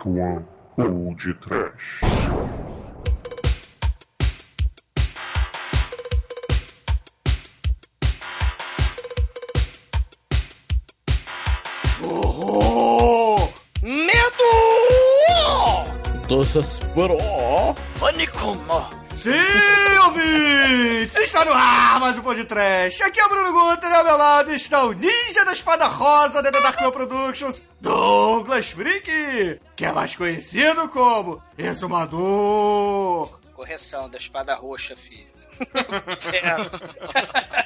Dark One ou de Trash. Horror! Medo! Desespero. Pânico! Sim, ouvintes! Está no ar mais um podcast. Aqui é o Bruno Guter e ao meu lado está o ninja da espada rosa da Dark One Productions, Douglas Freak, que é mais conhecido como Exumador. Correção da espada roxa, filho.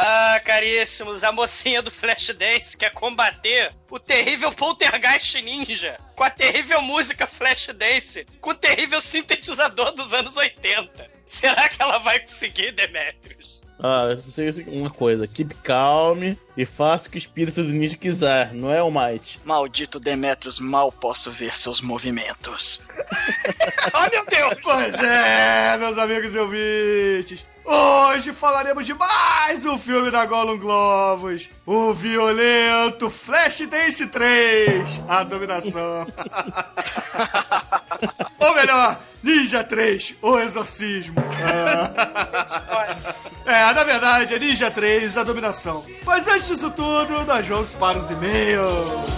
ah, caríssimos, a mocinha do Flashdance quer combater o terrível Poltergeist Ninja com a terrível música Flashdance, com o terrível sintetizador dos anos 80. Será que ela vai conseguir, Demetrius? Ah, eu sei uma coisa: keep calm e faça o que o espírito do ninja quiser, não é o Might. Maldito Demetrius, mal posso ver seus movimentos. oh, meu Deus! Pois é, meus amigos e ouvintes. Hoje falaremos de mais um filme da Gollum Globos, o violento Flashdance 3, a dominação. Ou melhor, Ninja 3, o exorcismo. é, na verdade, é Ninja 3, a dominação. Mas antes disso tudo, nós vamos para os e-mails.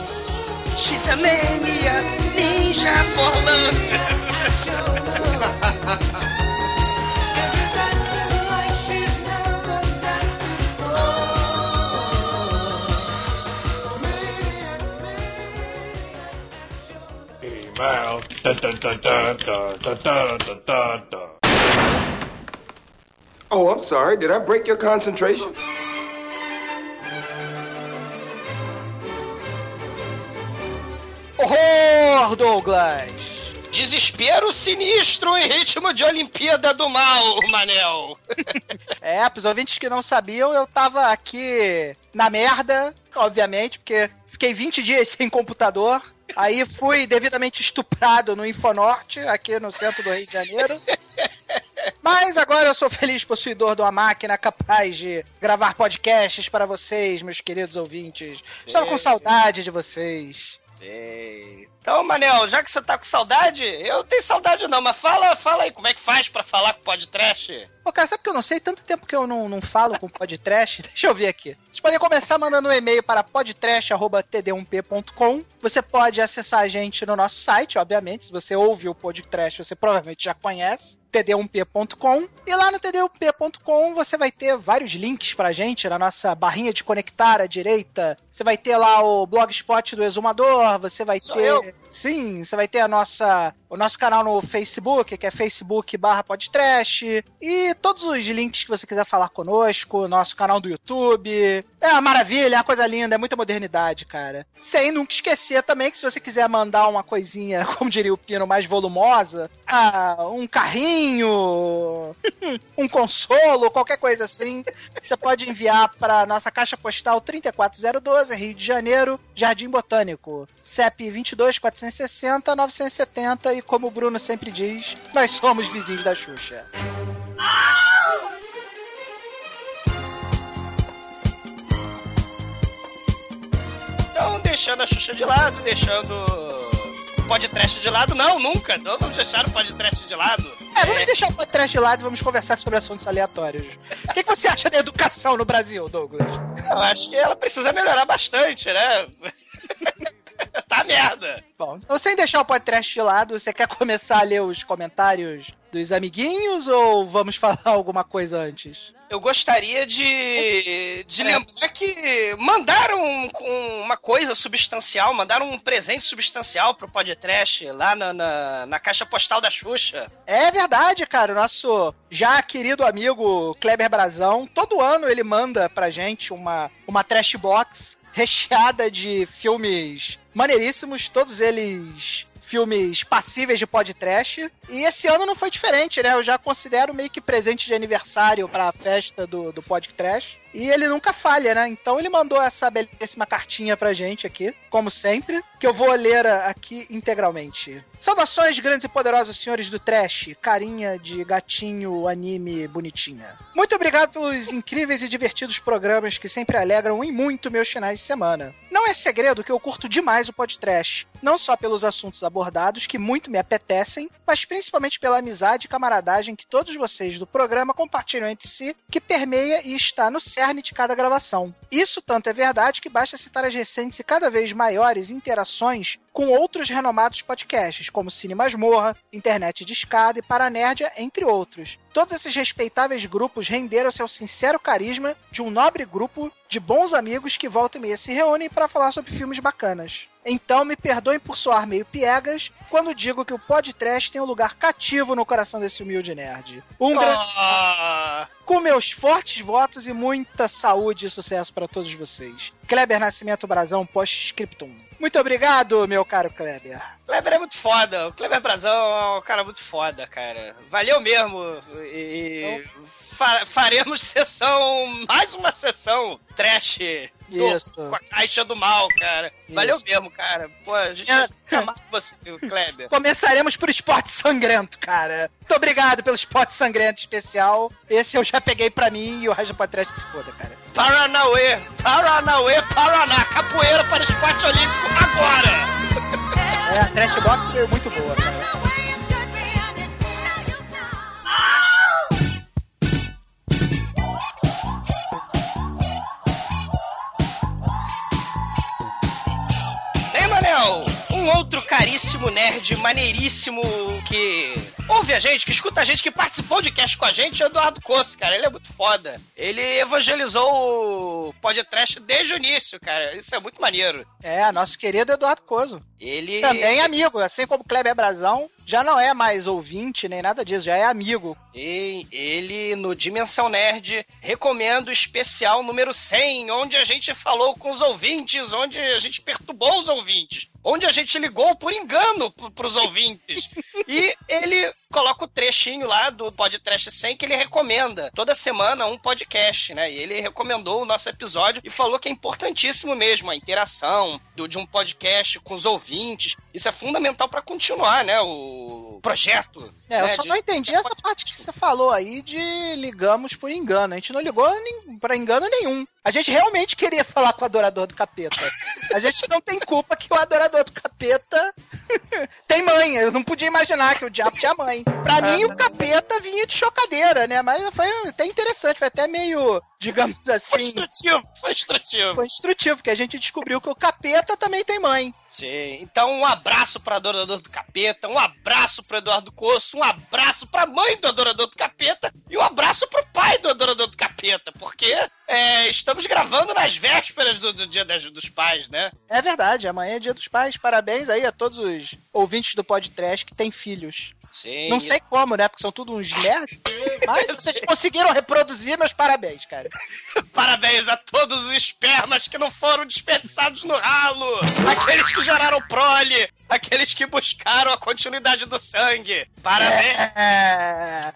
She's a mania, ninja for love. Well. Oh, I'm sorry. Did I break your concentration? Horror, Douglas! Desespero sinistro em ritmo de Olimpíada do Mal, Manel! é, pros ouvintes que não sabiam, eu tava aqui na merda, obviamente, porque fiquei 20 dias sem computador Aí fui devidamente estuprado no Infonorte, aqui no centro do Rio de Janeiro. Mas agora eu sou feliz possuidor de uma máquina capaz de gravar podcasts para vocês, meus queridos ouvintes. Estou com saudade de vocês. Sei. Então, Manel, já que você tá com saudade, eu tenho saudade não, mas fala, fala aí, como é que faz para falar com o podcast? Pô, cara, sabe que eu não sei? Tanto tempo que eu não, não falo com o podcast. Deixa eu ver aqui. Vocês podem começar mandando um e-mail para podcast.td1p.com. Você pode acessar a gente no nosso site, obviamente. Se você ouve o podcast, você provavelmente já conhece td1p.com e lá no td1p.com você vai ter vários links pra gente na nossa barrinha de conectar à direita. Você vai ter lá o blogspot do Exumador, você vai Sou ter eu. Sim, você vai ter a nossa, o nosso canal no Facebook, que é facebook barra e todos os links que você quiser falar conosco, nosso canal do YouTube. É uma maravilha, é uma coisa linda, é muita modernidade, cara. Sem nunca esquecer também que se você quiser mandar uma coisinha, como diria o Pino, mais volumosa, ah, um carrinho, um consolo, qualquer coisa assim, você pode enviar para nossa caixa postal 34012, Rio de Janeiro, Jardim Botânico, CEP 22 460 970 e como o Bruno sempre diz, nós somos vizinhos da Xuxa. Então, deixando a Xuxa de lado, deixando o podcast de lado, não, nunca. Não vamos deixar o podcast de lado. É, vamos deixar o podcast de lado e vamos conversar sobre assuntos aleatórios. O que, que você acha da educação no Brasil, Douglas? Eu acho que ela precisa melhorar bastante, né? tá merda. Bom, então sem deixar o podcast de lado, você quer começar a ler os comentários dos amiguinhos ou vamos falar alguma coisa antes? Eu gostaria de, de é. lembrar que mandaram uma coisa substancial, mandaram um presente substancial pro podcast lá na, na, na caixa postal da Xuxa. É verdade, cara. Nosso já querido amigo Kleber Brazão, todo ano ele manda pra gente uma, uma trash box recheada de filmes maneiríssimos, todos eles filmes passíveis de podcast. E esse ano não foi diferente, né? Eu já considero meio que presente de aniversário para a festa do, do podcast. E ele nunca falha, né? Então ele mandou essa belíssima cartinha pra gente aqui, como sempre, que eu vou ler aqui integralmente. Saudações, grandes e poderosos senhores do trash, carinha de gatinho anime bonitinha. Muito obrigado pelos incríveis e divertidos programas que sempre alegram em muito meus finais de semana. Não é segredo que eu curto demais o podcast. não só pelos assuntos abordados, que muito me apetecem, mas principalmente pela amizade e camaradagem que todos vocês do programa compartilham entre si, que permeia e está no cerne de cada gravação. Isso tanto é verdade que basta citar as recentes e cada vez maiores interações com outros renomados podcasts, como Cine Masmorra, Internet de Escada e Paranerdia, entre outros. Todos esses respeitáveis grupos renderam seu sincero carisma de um nobre grupo de bons amigos que volta e meia se reúnem para falar sobre filmes bacanas. Então me perdoem por soar meio piegas quando digo que o podcast tem um lugar cativo no coração desse humilde nerd. Um Ah, com meus fortes votos e muita saúde e sucesso para todos vocês. Kleber Nascimento Brazão, post-scriptum. Muito obrigado, meu caro Kleber. Kleber é muito foda. O Kleber Brazão é um cara muito foda, cara. Valeu mesmo. E fa- faremos sessão, mais uma sessão trash do- Isso. com a caixa do mal, cara. Valeu Isso. mesmo, cara. Pô, a gente É. amar você, Kleber. Começaremos por esporte sangrento, cara. Muito obrigado pelo esporte sangrento especial. Esse eu já peguei pra mim e o resto do podcast que se foda, cara. Paranauê, Paranauê, Paraná. Capoeira para esporte olímpico agora. É, a Trash Box foi muito boa, cara. Ei, Manel, um outro caríssimo nerd maneiríssimo que ouve a gente, que escuta a gente, que participou de cast com a gente, é o Eduardo Costa, cara. Ele é muito foda. Ele evangelizou o podcast desde o início, cara. Isso é muito maneiro. É, nosso querido Eduardo Coso. Ele. Também amigo, assim como o Kleber Brazão, já não é mais ouvinte nem nada disso, já é amigo. E ele, no Dimensão Nerd, recomenda o especial número 100, onde a gente falou com os ouvintes, onde a gente perturbou os ouvintes, onde a gente ligou por engano pro, pros ouvintes. e ele coloca o trechinho lá do podcast 100 que ele recomenda. Toda semana um podcast, né? E ele recomendou o nosso episódio e falou que é importantíssimo mesmo a interação do, de um podcast com os ouvintes. Isso é fundamental para continuar, né? O projeto. É, eu né, só de- não entendi essa parte que você falou aí de ligamos por engano. A gente não ligou nem- pra engano nenhum. A gente realmente queria falar com o adorador do capeta. A gente não tem culpa que o adorador do capeta tem mãe. Eu não podia imaginar que o diabo tinha mãe. Pra mim, o capeta vinha de chocadeira, né? Mas foi até interessante, foi até meio, digamos Foi assim. instrutivo, foi instrutivo. Foi instrutivo, porque a gente descobriu que o capeta também tem mãe. Sim. Então, um abraço para Adorador do Capeta, um abraço para Eduardo Coço, um abraço para a mãe do Adorador do Capeta e um abraço para o pai do Adorador do Capeta, porque é, estamos gravando nas vésperas do, do Dia das- dos Pais, né? É verdade, amanhã é dia dos pais. Parabéns aí a todos os ouvintes do podcast que têm filhos. Sim. Não sei como, né? Porque são tudo uns nerds. Mas vocês conseguiram reproduzir, meus parabéns, cara. Parabéns a todos os espermas que não foram desperdiçados no ralo, aqueles que geraram prole, aqueles que buscaram a continuidade do sangue. Parabéns. É...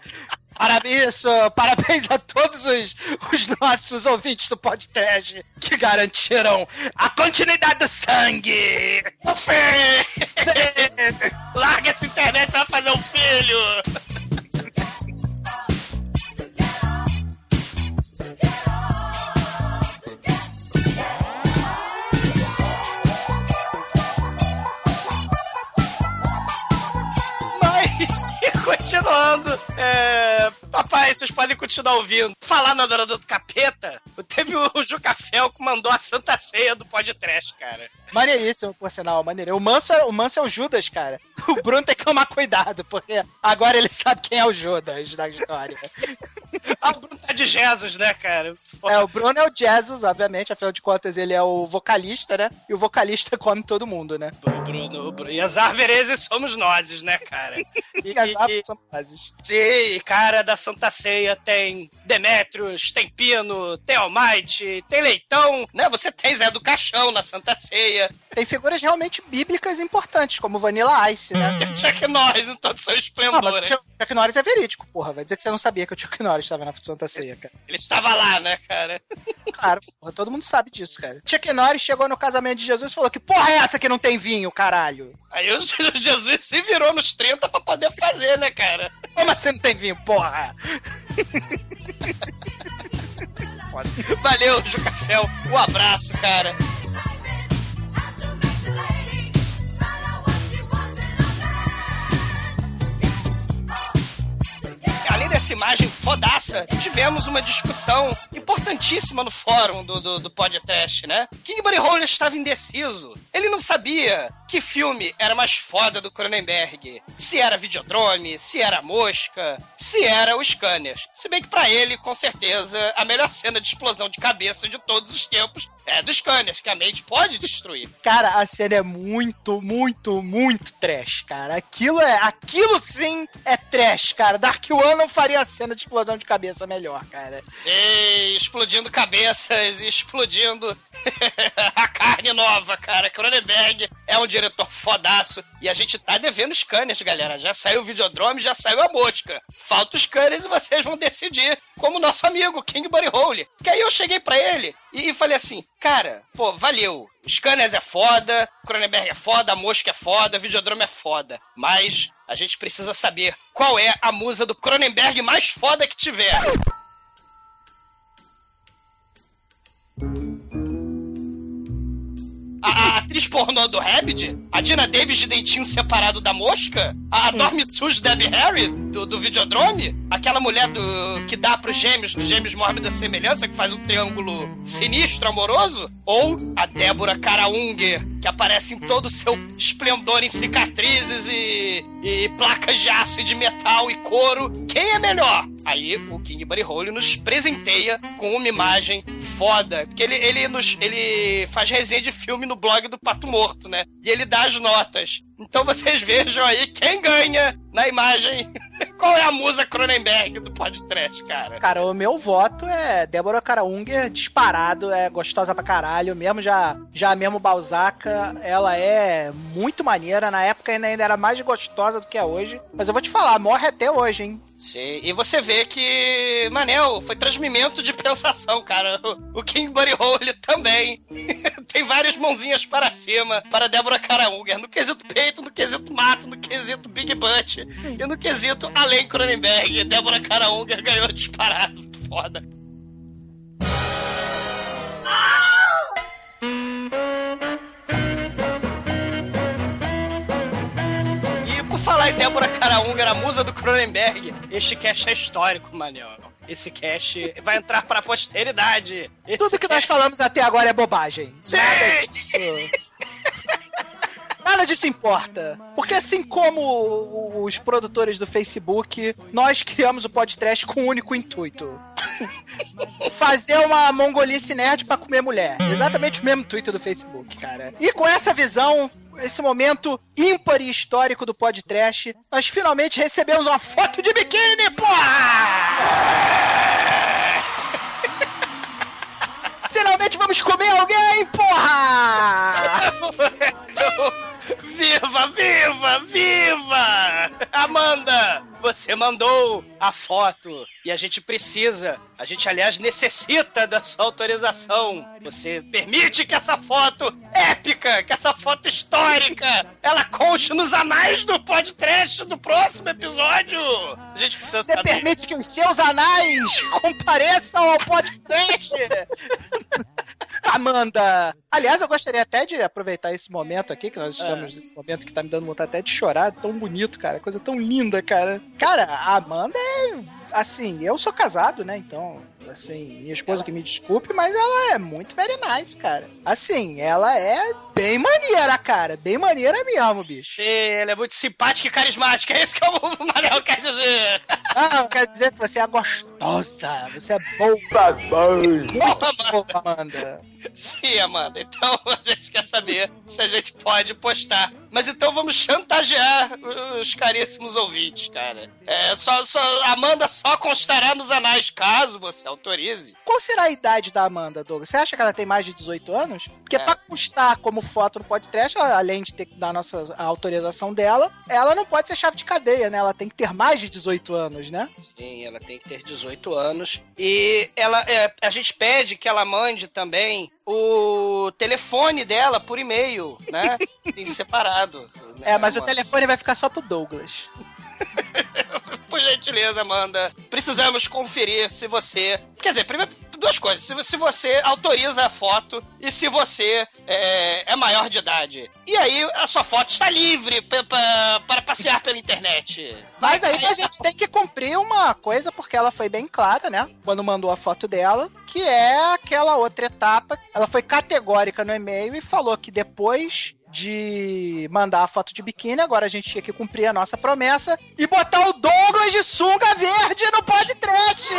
Parabéns, parabéns a todos os, os nossos ouvintes do podcast que garantiram a continuidade do sangue. Fê! Larga essa internet pra fazer um filho! Continuando, é... Papai, vocês podem continuar ouvindo. Falar no Adorador do Capeta, teve o Jucafel que mandou a Santa Ceia do podcast, cara. Maneiríssimo, por sinal, maneiríssimo. O Manso, é- o Manso é o Judas, cara. O Bruno tem que tomar cuidado, porque agora ele sabe quem é o Judas da história. Ah, o Bruno tá de Jesus, né, cara? É, o Bruno é o Jesus, obviamente, afinal de contas ele é o vocalista, né? E o vocalista come todo mundo, né? O Bruno, o Bruno. E as árvores somos nós, né, cara? E as aves são fases. Sim, cara, da Santa Ceia tem Demétrios, tem Pino, tem Almighty, tem Leitão, né? Você tem Zé do Caixão na Santa Ceia, Tem figuras realmente bíblicas importantes, como Vanilla Ice, né? tem Chuck Norris em todo o seu Ah, mas esplendor. o Chuck Chuck Norris é verídico, porra. Vai dizer que você não sabia que o Chuck Norris estava na Santa Ceia, cara. Ele estava lá, né, cara? Claro, porra, todo mundo sabe disso, cara. Chuck Norris chegou no casamento de Jesus e falou que porra é essa que não tem vinho, caralho? Aí o Jesus se virou nos 30 pra poder fazer, né, né, cara? Como assim não tem vinho, porra? Valeu, Jucafel. Um abraço, cara. além dessa imagem fodaça, tivemos uma discussão importantíssima no fórum do, do, do podcast, né? Kingbury Roller estava indeciso ele não sabia que filme era mais foda do Cronenberg. Se era Videodrome, se era Mosca, se era o Scanners. Se bem que pra ele, com certeza, a melhor cena de explosão de cabeça de todos os tempos é do Scanners, que a mente pode destruir. Cara, a cena é muito, muito, muito trash, cara. Aquilo é. Aquilo sim é trash, cara. Dark One não faria a cena de explosão de cabeça melhor, cara. Sim, explodindo cabeças e explodindo a carne nova, cara. Cronenberg é um diretor fodaço e a gente tá devendo scanners, galera. Já saiu o Videodrome, já saiu a mosca. Falta os scanners e vocês vão decidir, como nosso amigo King Buddy Hole. Que aí eu cheguei pra ele e, e falei assim, cara, pô, valeu. Scanners é foda, Cronenberg é foda, a mosca é foda, Videodrome é foda. Mas a gente precisa saber qual é a musa do Cronenberg mais foda que tiver. A, a atriz pornô do Rabbit, a Dina Davis de dentinho separado da mosca, a, a Dorme Sujo Debbie Harry, do, do Videodrome, aquela mulher do, que dá pros gêmeos, dos gêmeos mórbida semelhança, que faz um triângulo sinistro, amoroso, ou a Débora Karaunger, que aparece em todo o seu esplendor em cicatrizes e, e placas de aço e de metal e couro. Quem é melhor? Aí o King Buddy Hole nos presenteia com uma imagem foda. Porque ele, ele, nos, ele faz resenha de filme no blog do Pato Morto, né? E ele dá as notas. Então vocês vejam aí quem ganha na imagem. Qual é a musa Cronenberg do podcast, cara? Cara, o meu voto é Débora Karaunger, disparado, é gostosa pra caralho, mesmo já, já mesmo Balzaca, ela é muito maneira, na época ainda ainda era mais gostosa do que é hoje, mas eu vou te falar, morre até hoje, hein? Sim, e você vê que, Manel, foi transmimento de pensação, cara. O, King Buddy Hole também tem várias mãozinhas para cima para Débora Karaunger, no quesito no quesito mato, no quesito Big Butt e no quesito além Cronenberg. Débora Karaunger ganhou disparado, foda. E por falar em Débora Karaunger, a musa do Cronenberg, este cast é histórico, Manel. Esse cast vai entrar pra posteridade. Esse Tudo que nós cast- falamos até agora é bobagem. Sim! Nada disso. Importa. Porque assim como os produtores do Facebook, nós criamos o podcast com um único intuito. Fazer uma mongolice nerd pra comer mulher. Exatamente o mesmo intuito do Facebook, cara. E com essa visão, esse momento ímpar e histórico do podcast, nós finalmente recebemos uma foto de biquíni, porra! Finalmente vamos comer alguém, porra! Viva, viva, viva! Amanda, você mandou a foto e a gente precisa, a gente aliás necessita da sua autorização. Você permite que essa foto épica, que essa foto histórica, ela conste nos anais do podcast do próximo episódio? A gente precisa Você saber. permite que os seus anais compareçam ao podcast? Amanda! Aliás, eu gostaria até de aproveitar esse momento aqui, que nós estamos nesse momento que tá me dando vontade até de chorar, tão bonito, cara, coisa tão linda, cara. Cara, a Amanda é. Assim, eu sou casado, né? Então, assim, minha esposa que me desculpe, mas ela é muito very nice, cara. Assim, ela é bem maneira, cara. Bem maneira mesmo, bicho. Ela é muito simpática e carismática, é isso que o Manel quer dizer. Ah, quer dizer que você é gostosa, você é boa. Boa, Amanda. Sim, Amanda. Então a gente quer saber se a gente pode postar. Mas então vamos chantagear os caríssimos ouvintes, cara. É, só, só, Amanda só constará nos anais caso você autorize. Qual será a idade da Amanda, Douglas? Você acha que ela tem mais de 18 anos? Porque É. pra constar como foto no podcast, além de ter que dar a nossa a autorização dela, ela não pode ser chave de cadeia, né? Ela tem que ter mais de 18 anos, né? Sim, ela tem que ter 18 anos. E ela, é, a gente pede que ela mande também o telefone dela por e-mail, né? em separado. né, É, mas o Amanda? telefone vai ficar só pro Douglas. Por gentileza, Amanda. Precisamos conferir se você. Quer dizer, primeiro, duas coisas. Se, se você autoriza a foto e se você é, é maior de idade. E aí a sua foto está livre pa- pa- para passear pela internet. Mas aí a gente tem que cumprir uma coisa, porque ela foi bem clara, né? Quando mandou a foto dela, que é aquela outra etapa. Ela foi categórica no e-mail e falou que depois de mandar a foto de biquíni, agora a gente tinha que cumprir a nossa promessa e botar o Douglas de sunga verde no podcast!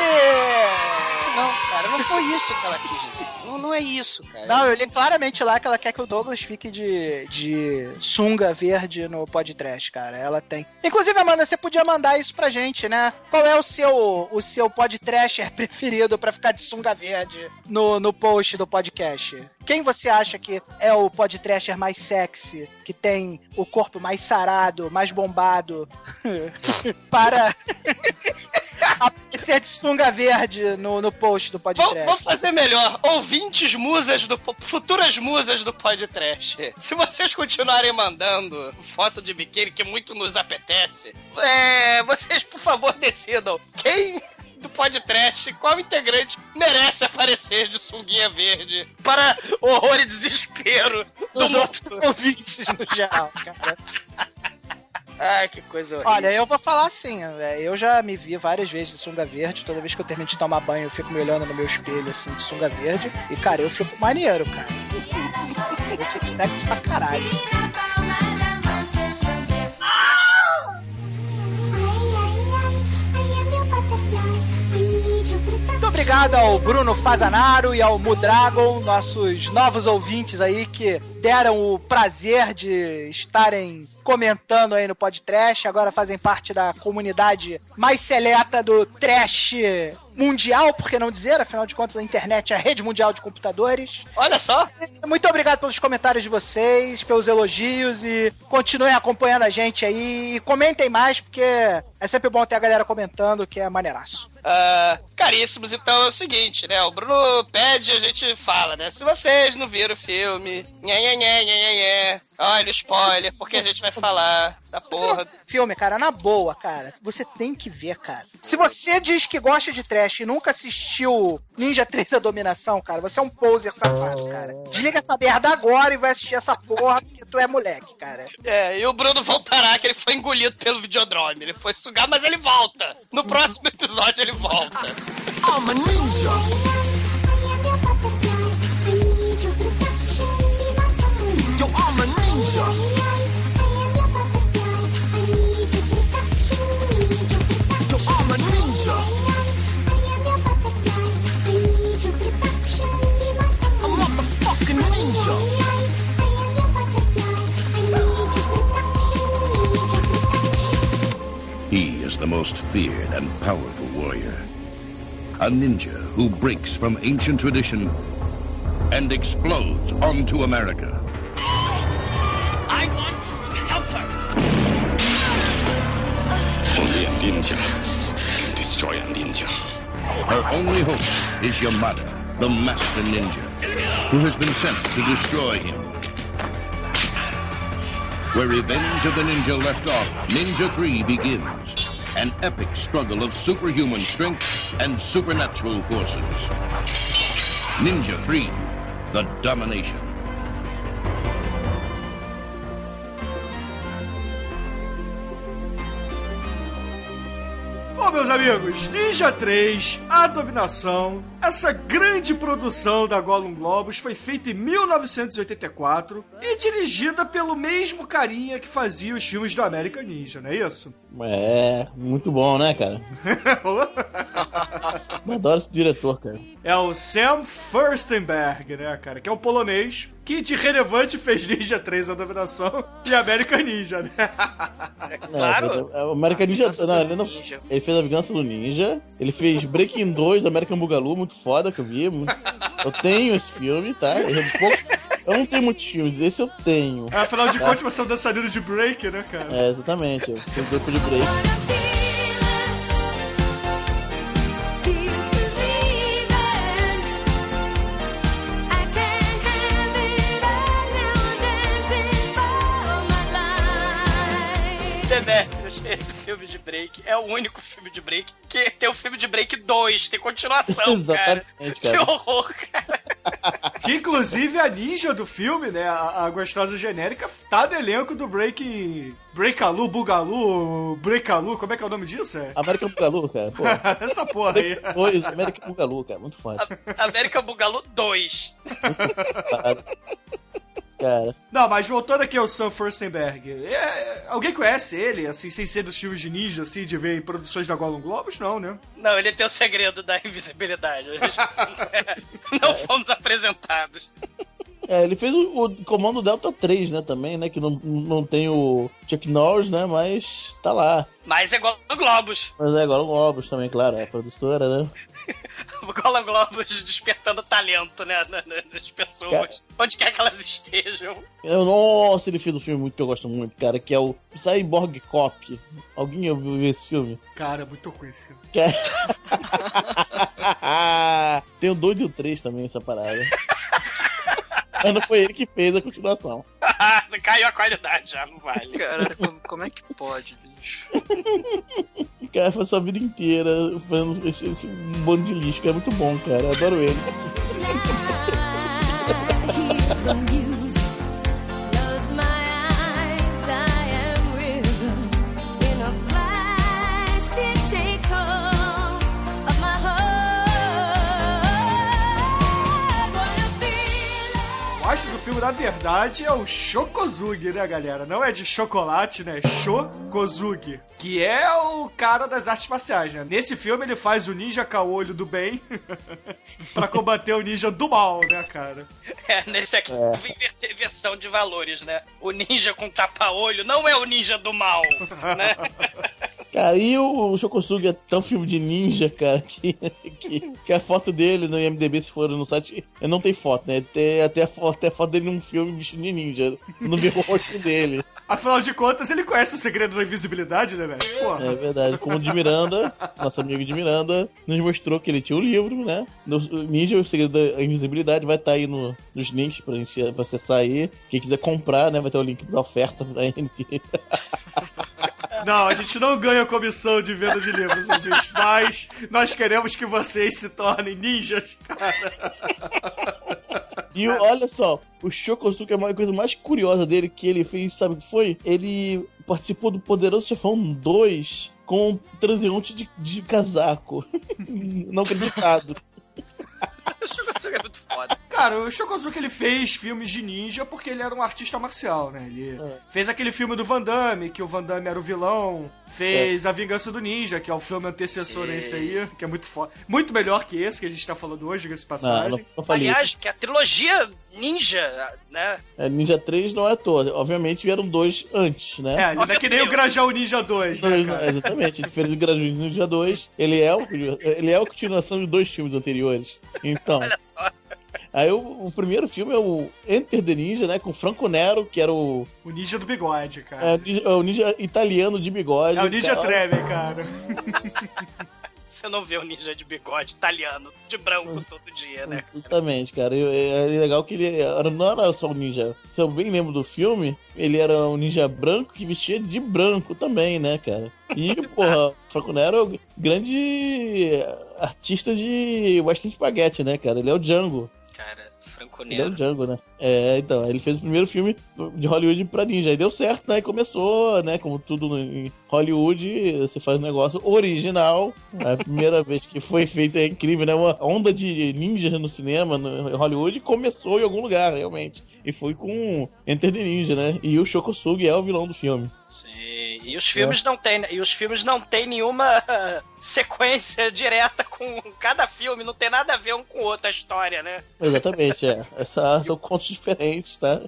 Não, cara, não foi isso que ela quis dizer. Não, é isso, cara. Não, eu li claramente lá que ela quer que o Douglas fique de, de sunga verde no podcast, cara. Ela tem. Inclusive, Amanda, você podia mandar isso pra gente, né? Qual é o seu, o seu podtrasher preferido pra ficar de sunga verde no, no post do podcast? Quem você acha que é o podtrasher mais sexy, que tem o corpo mais sarado, mais bombado, para aparecer de sunga verde no, no post do podcast? vamos fazer melhor. Ouvintes musas do. Futuras musas do podcast. Se vocês continuarem mandando foto de biquíni, que muito nos apetece, é, vocês, por favor, decidam quem do podcast, qual integrante merece aparecer de sunguinha verde para horror e desespero do Os mundo. outros ouvintes no geral, cara. Ai, que coisa horrível. Olha, eu vou falar assim, é, eu já me vi várias vezes de sunga verde, toda vez que eu termino de tomar banho eu fico me olhando no meu espelho assim de sunga verde, e cara, eu fico maneiro, cara. Eu fico sexy pra caralho. Muito obrigado ao Bruno Fazanaro e ao Mudragon, nossos novos ouvintes aí que deram o prazer de estarem comentando aí no podcast, agora fazem parte da comunidade mais seleta do trash mundial, por que não dizer? Afinal de contas, a internet é a rede mundial de computadores. Olha só, Muito obrigado pelos comentários de vocês, pelos elogios e continuem acompanhando a gente aí e comentem mais, porque é sempre bom ter a galera comentando, que é maneiraço. Ah, caríssimos, então é o seguinte, né? O Bruno pede e a gente fala, né? Se vocês não viram o filme, nhé, nhé, nhé, nhé, nhé, olha o spoiler, porque a gente vai falar da porra. Filme, cara, na boa, cara. Você tem que ver, cara. Se você diz que gosta de trash e nunca assistiu Ninja 3 A Dominação, cara, você é um poser safado, cara. Desliga essa merda agora e vai assistir essa porra, porque tu é moleque, cara. É, e o Bruno voltará, que ele foi engolido pelo Videodrome. Ele foi sugar, mas ele volta. No próximo episódio ele volta. He is the most feared and powerful warrior. A ninja who breaks from ancient tradition and explodes onto America. I want to help her. Only a ninja can destroy a ninja. Her only hope is Yamada, the master ninja, who has been sent to destroy him. Where Revenge of the Ninja left off, Ninja 3 begins. An epic struggle of superhuman strength and supernatural forces. Ninja 3, The Domination. Bom, meus amigos, Ninja 3, A Dominação, essa grande produção da Gollum Globus foi feita em 1984 e dirigida pelo mesmo carinha que fazia os filmes do American Ninja, não é isso? É, muito bom, né, cara? Eu adoro esse diretor, cara. É o Sam Furstenberg, né, cara? Que é um polonês que de relevante fez Ninja 3 A Dominação e American Ninja, né? Claro. É, o American Ninja. Não, ele, não- Ninja. ele fez a Vingança do Ninja. Ele fez Breaking 2, American Bugalu, muito foda que eu vi. muito- Eu tenho esse filme, tá? Eu, pouco- eu não tenho muitos filmes, esse eu tenho. Afinal de contas, você é um dançarino de break, né, cara? É, exatamente. Eu fiz grupo de break. Esse filme de break é o único filme de break que tem o filme de break 2, tem continuação, cara. Exatamente, Que cara. horror, cara. Que inclusive a ninja do filme, né? A, a gostosa genérica, tá no elenco do Breaking. Breakalu, Bugalu, Breakalu, como é que é o nome disso? É? American Bugalu, cara. Pô. Essa porra aí. Dois, American Bugalu, cara. Muito foda. América Bugalu 2. Cara. Não, mas voltando aqui ao Sam Furstenberg, é, alguém conhece ele, assim, sem ser dos filmes de ninja, assim, de ver em produções da Golden Globes? Não, né? Não, ele tem o segredo da invisibilidade. Não fomos apresentados. É, ele fez o, o Comando Delta 3, né, também, né? Que não, não tem o Chuck Norris, né? Mas tá lá. Mas é igual no Globos. Mas é agora o Globos também, claro, é a produtora, né? Igual Globos despertando talento, né? na- na- Nas pessoas. Onde quer que elas estejam. Eu, nossa, ele fez um filme muito que eu gosto muito, cara, que é o Cyborg Cop. Alguém ouviu esse filme? Cara, muito ruim esse filme. É- Tem o 2 e o 3 também, essa parada. Mas não foi ele que fez a continuação. Caiu a qualidade já, não vale. Caralho, como, como é que pode, bicho? O cara faz sua vida inteira fazendo esse, esse bando de lixo, que é muito bom, cara. Eu adoro ele. filme, na verdade, é o Shokozugi, né, galera? Não é de chocolate, né? Shokozugi. Que é o cara das artes marciais, né? Nesse filme ele faz o ninja caolho do bem pra combater o ninja do mal, né, cara? É, nesse aqui É. inverter versão de valores, né? O ninja com tapa-olho não é o ninja do mal, né? Cara, e o Shokosugi é tão filme de ninja, cara, que, que, que a foto dele no IMDB, se for no site, não tem foto, né? Tem até a foto, até a foto dele num filme vestido de ninja. Você não vê o rosto dele. Afinal de contas, ele conhece o segredo da invisibilidade, né, velho? Porra. É verdade. Como o de Miranda, nosso amigo de Miranda, nos mostrou que ele tinha o livro, né? No- o Ninja, o segredo da invisibilidade, vai estar aí no, nos links pra gente pra acessar aí. Quem quiser comprar, né? Vai ter o link da oferta pra ele. Não, a gente não ganha comissão de venda de livros, ouvintes, mas nós queremos que vocês se tornem ninjas, cara. E olha só, o Shokosuke é uma coisa mais curiosa dele que ele fez, sabe o que foi? Ele participou do Poderoso Chefão 2 com um transeunte de, de casaco. Não acreditado. O Shokosugi é muito foda. Cara, o Shokozuki ele fez filmes de ninja porque ele era um artista marcial, né? Ele fez aquele filme do Van Damme, que o Van Damme era o vilão. Fez A Vingança do Ninja, que é o filme antecessor a esse aí, que é muito foda. Muito melhor que esse que a gente tá falando hoje, diga-se Não, passagem. não, não falei Aliás, isso. que a trilogia ninja, né? É, Ninja 3 não é à toa. Obviamente vieram dois antes, né? É, ele não é que nem o Grajaú Ninja 2, né, Dois, cara? Exatamente, diferente do Gratuito Ninja 2, ele é, o, ele é a continuação de dois filmes anteriores. Então, Olha só. Aí o, o primeiro filme é o Enter the Ninja, né? Com Franco Nero, que era o, O ninja do bigode, cara. é, o ninja, é o ninja italiano de bigode. É o Ninja Cara, Treme, cara. Você não vê o ninja de bigode italiano, de branco todo dia, né? Exatamente, cara. E É legal que ele era, não era só um ninja. Se eu bem lembro do filme, ele era um ninja branco que vestia de branco também, né, cara? E, porra, Franco Nero é o grande artista de Western Spaghetti, né, cara? Ele é o Django. Ele é o. Django, né? É, então, ele fez o primeiro filme de Hollywood pra ninja. Aí deu certo, né? E começou, né? Como tudo em Hollywood, você faz um negócio original. A primeira vez que foi feito é incrível, né? Uma onda de ninjas no cinema, no Hollywood, começou em algum lugar, realmente. E foi com Enter the Ninja, né? E o Shokosugi é o vilão do filme. Sim. E os filmes não tem, e os filmes não tem nenhuma sequência direta com cada filme, não tem nada a ver um com o outro a história, né? Exatamente, é. Essa, são contos diferentes, tá?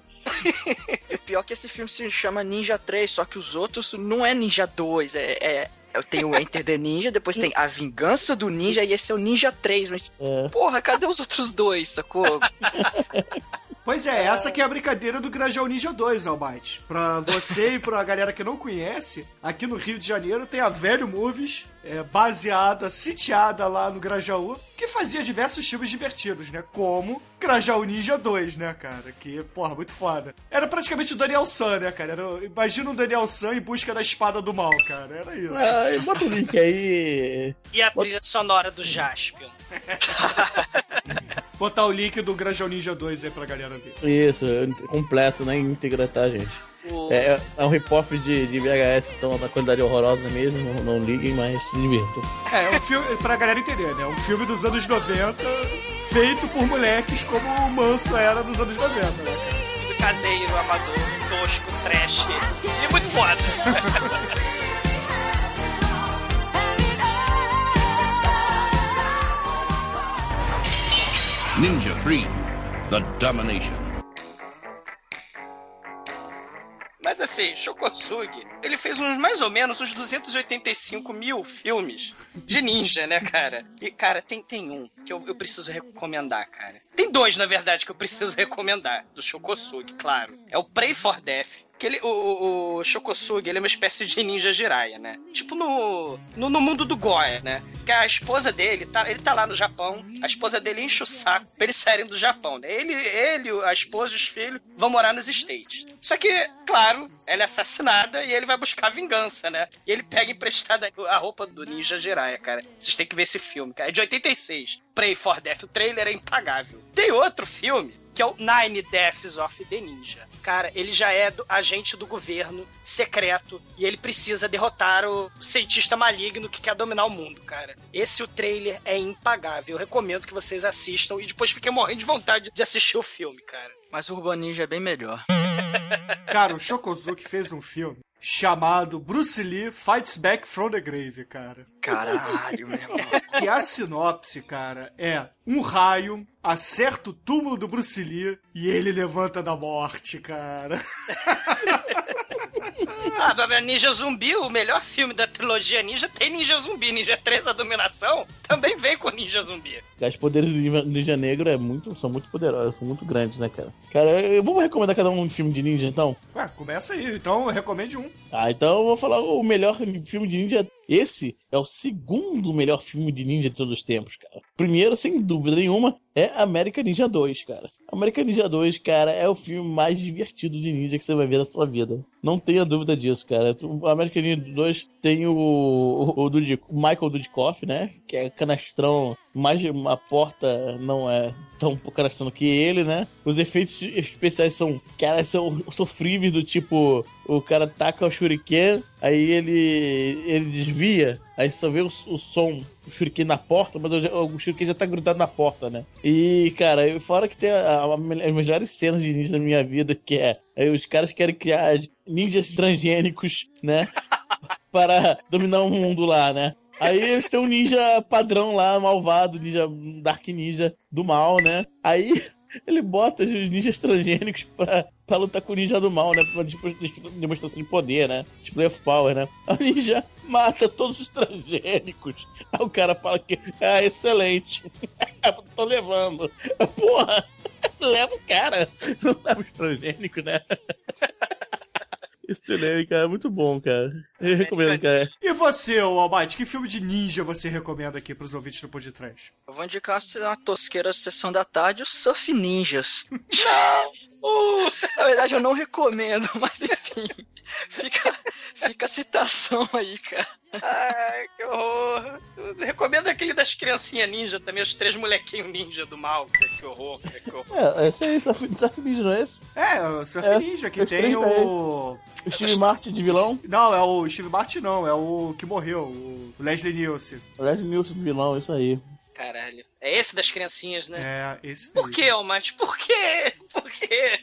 E o pior é que esse filme se chama Ninja 3, só que os outros não é Ninja 2, é. é eu tenho o Enter the Ninja, depois tem A Vingança do Ninja e esse é o Ninja 3. Mas, É. porra, cadê os outros dois, sacou? Pois é, essa que é a brincadeira do Grajaú Ninja 2, Almighty. Pra você e pra galera que não conhece, aqui no Rio de Janeiro tem a Velho Movies, é, baseada, sitiada lá no Grajaú, que fazia diversos filmes divertidos, né? Como Grajaú Ninja 2, né, cara? Que, porra, muito foda. Era praticamente o Daniel San, né, cara? Era, imagina o Daniel San em busca da espada do mal, cara. Era isso. Ah, bota o link aí. E a trilha sonora do Jaspion. Botar o link do Grajaú Ninja 2 aí pra galera ver. Isso, completo, né? Íntegra, tá, gente? O- É, é um rip-off de, de VHS, então na qualidade horrorosa mesmo, não, não liguem, mas se divirtam. É, é um filme, pra galera entender, né? Um filme dos anos 90, feito por moleques como o Manso era nos anos 90, né? caseiro, amador, tosco, trash. E muito foda. Ninja 3 The Domination. Mas assim, Shokosugi, ele fez uns mais ou menos uns 285 mil filmes de ninja, né, cara? E, cara, tem, tem um que eu, eu preciso recomendar, cara. Tem dois, na verdade, que eu preciso recomendar, do Shokosugi, claro. É o Pray for Death. Que ele, o, o, Shokosugi, ele é uma espécie de ninja jiraiya, né? Tipo no, no, no mundo do Goya, né? Que a esposa dele, tá, ele tá lá no Japão, a esposa dele enche o saco pra eles saírem do Japão, né? Ele, ele, a esposa e os filhos vão morar nos States. Só que, claro, ela é assassinada e ele vai buscar vingança, né? E ele pega emprestada a roupa do ninja Jiraiya, cara. Vocês têm que ver esse filme, cara. É de 86. Pray for Death. O trailer é impagável. Tem outro filme que é o Nine Deaths of the Ninja. Cara, ele já é do- agente do governo secreto e ele precisa derrotar o cientista maligno que quer dominar o mundo, cara. Esse o trailer é impagável. Eu recomendo que vocês assistam e depois fiquem morrendo de vontade de assistir o filme, cara. Mas o Urban Ninja é bem melhor. Cara, o Shokozuki fez um filme chamado Bruce Lee Fights Back from the Grave, cara. Caralho, meu irmão. E a sinopse, cara, é um raio acerta o túmulo do Bruce Lee e ele levanta da morte, cara. Ah, mas Ninja Zumbi, o melhor filme da trilogia Ninja, tem Ninja Zumbi. Ninja 3, A Dominação, também vem com Ninja Zumbi. Os poderes do Ninja- Negro é muito, são muito poderosos, são muito grandes, né, cara? Cara, eu- vamos recomendar cada um um filme de ninja, então? Ué, começa aí. Então, recomende um. Ah, então eu vou falar o melhor filme de ninja. Esse é o segundo melhor filme de ninja de todos os tempos, cara. Primeiro, sem dúvida nenhuma, é American Ninja 2, cara. American Ninja 2, cara, é o filme mais divertido de ninja que você vai ver na sua vida. Não tenha dúvida disso, cara. American Ninja 2 tem o, o, o Michael Dudikoff, né? Que é canastrão, mais a porta não é tão canastrão que ele, né? Os efeitos especiais são, cara, são sofríveis do tipo, o cara taca o shuriken, aí ele ele desvia, aí só vê o, o som, o shuriken na porta, mas o, o shuriken já tá grudado na porta, né? E, cara, fora que tem a- a- as melhores cenas de ninja da minha vida, que é, aí os caras querem criar ninjas transgênicos, né? para dominar o mundo lá, né? Aí eles têm um ninja padrão lá, malvado, ninja Dark Ninja do mal, né? Aí ele bota os ninjas transgênicos pra, pra lutar com o ninja do mal, né? Pra tipo, demonstração de poder, né? Display of power, né? O ninja mata todos os transgênicos. Aí o cara fala que é excelente. Tô levando. Porra, leva o cara. Não leva os transgênicos, né? Excelente, cara. Muito bom, cara. Eu recomendo, cara. E você, ô Almighty, que filme de ninja você recomenda aqui pros ouvintes do Pod Trash? Eu vou indicar uma tosqueira sessão da tarde, os Surf Ninjas. Não! Uh, na verdade, eu não recomendo, mas enfim. Fica, fica a citação aí, cara. Ai, que horror. Eu recomendo aquele das criancinhas ninja também, os três molequinhos ninja do mal. Que, que horror, que, que horror. É, esse aí, Surf Surf Ninja, não é esse? É, o Surf É, Ninja, que tem o... O Steve Martin de vilão? Não, é o Steve Martin não, é o que morreu, o Leslie Nielsen. O Leslie Nielsen de vilão, isso aí. Caralho. É esse das criancinhas, né? É, esse Por que, Almighty? Por quê? Por quê?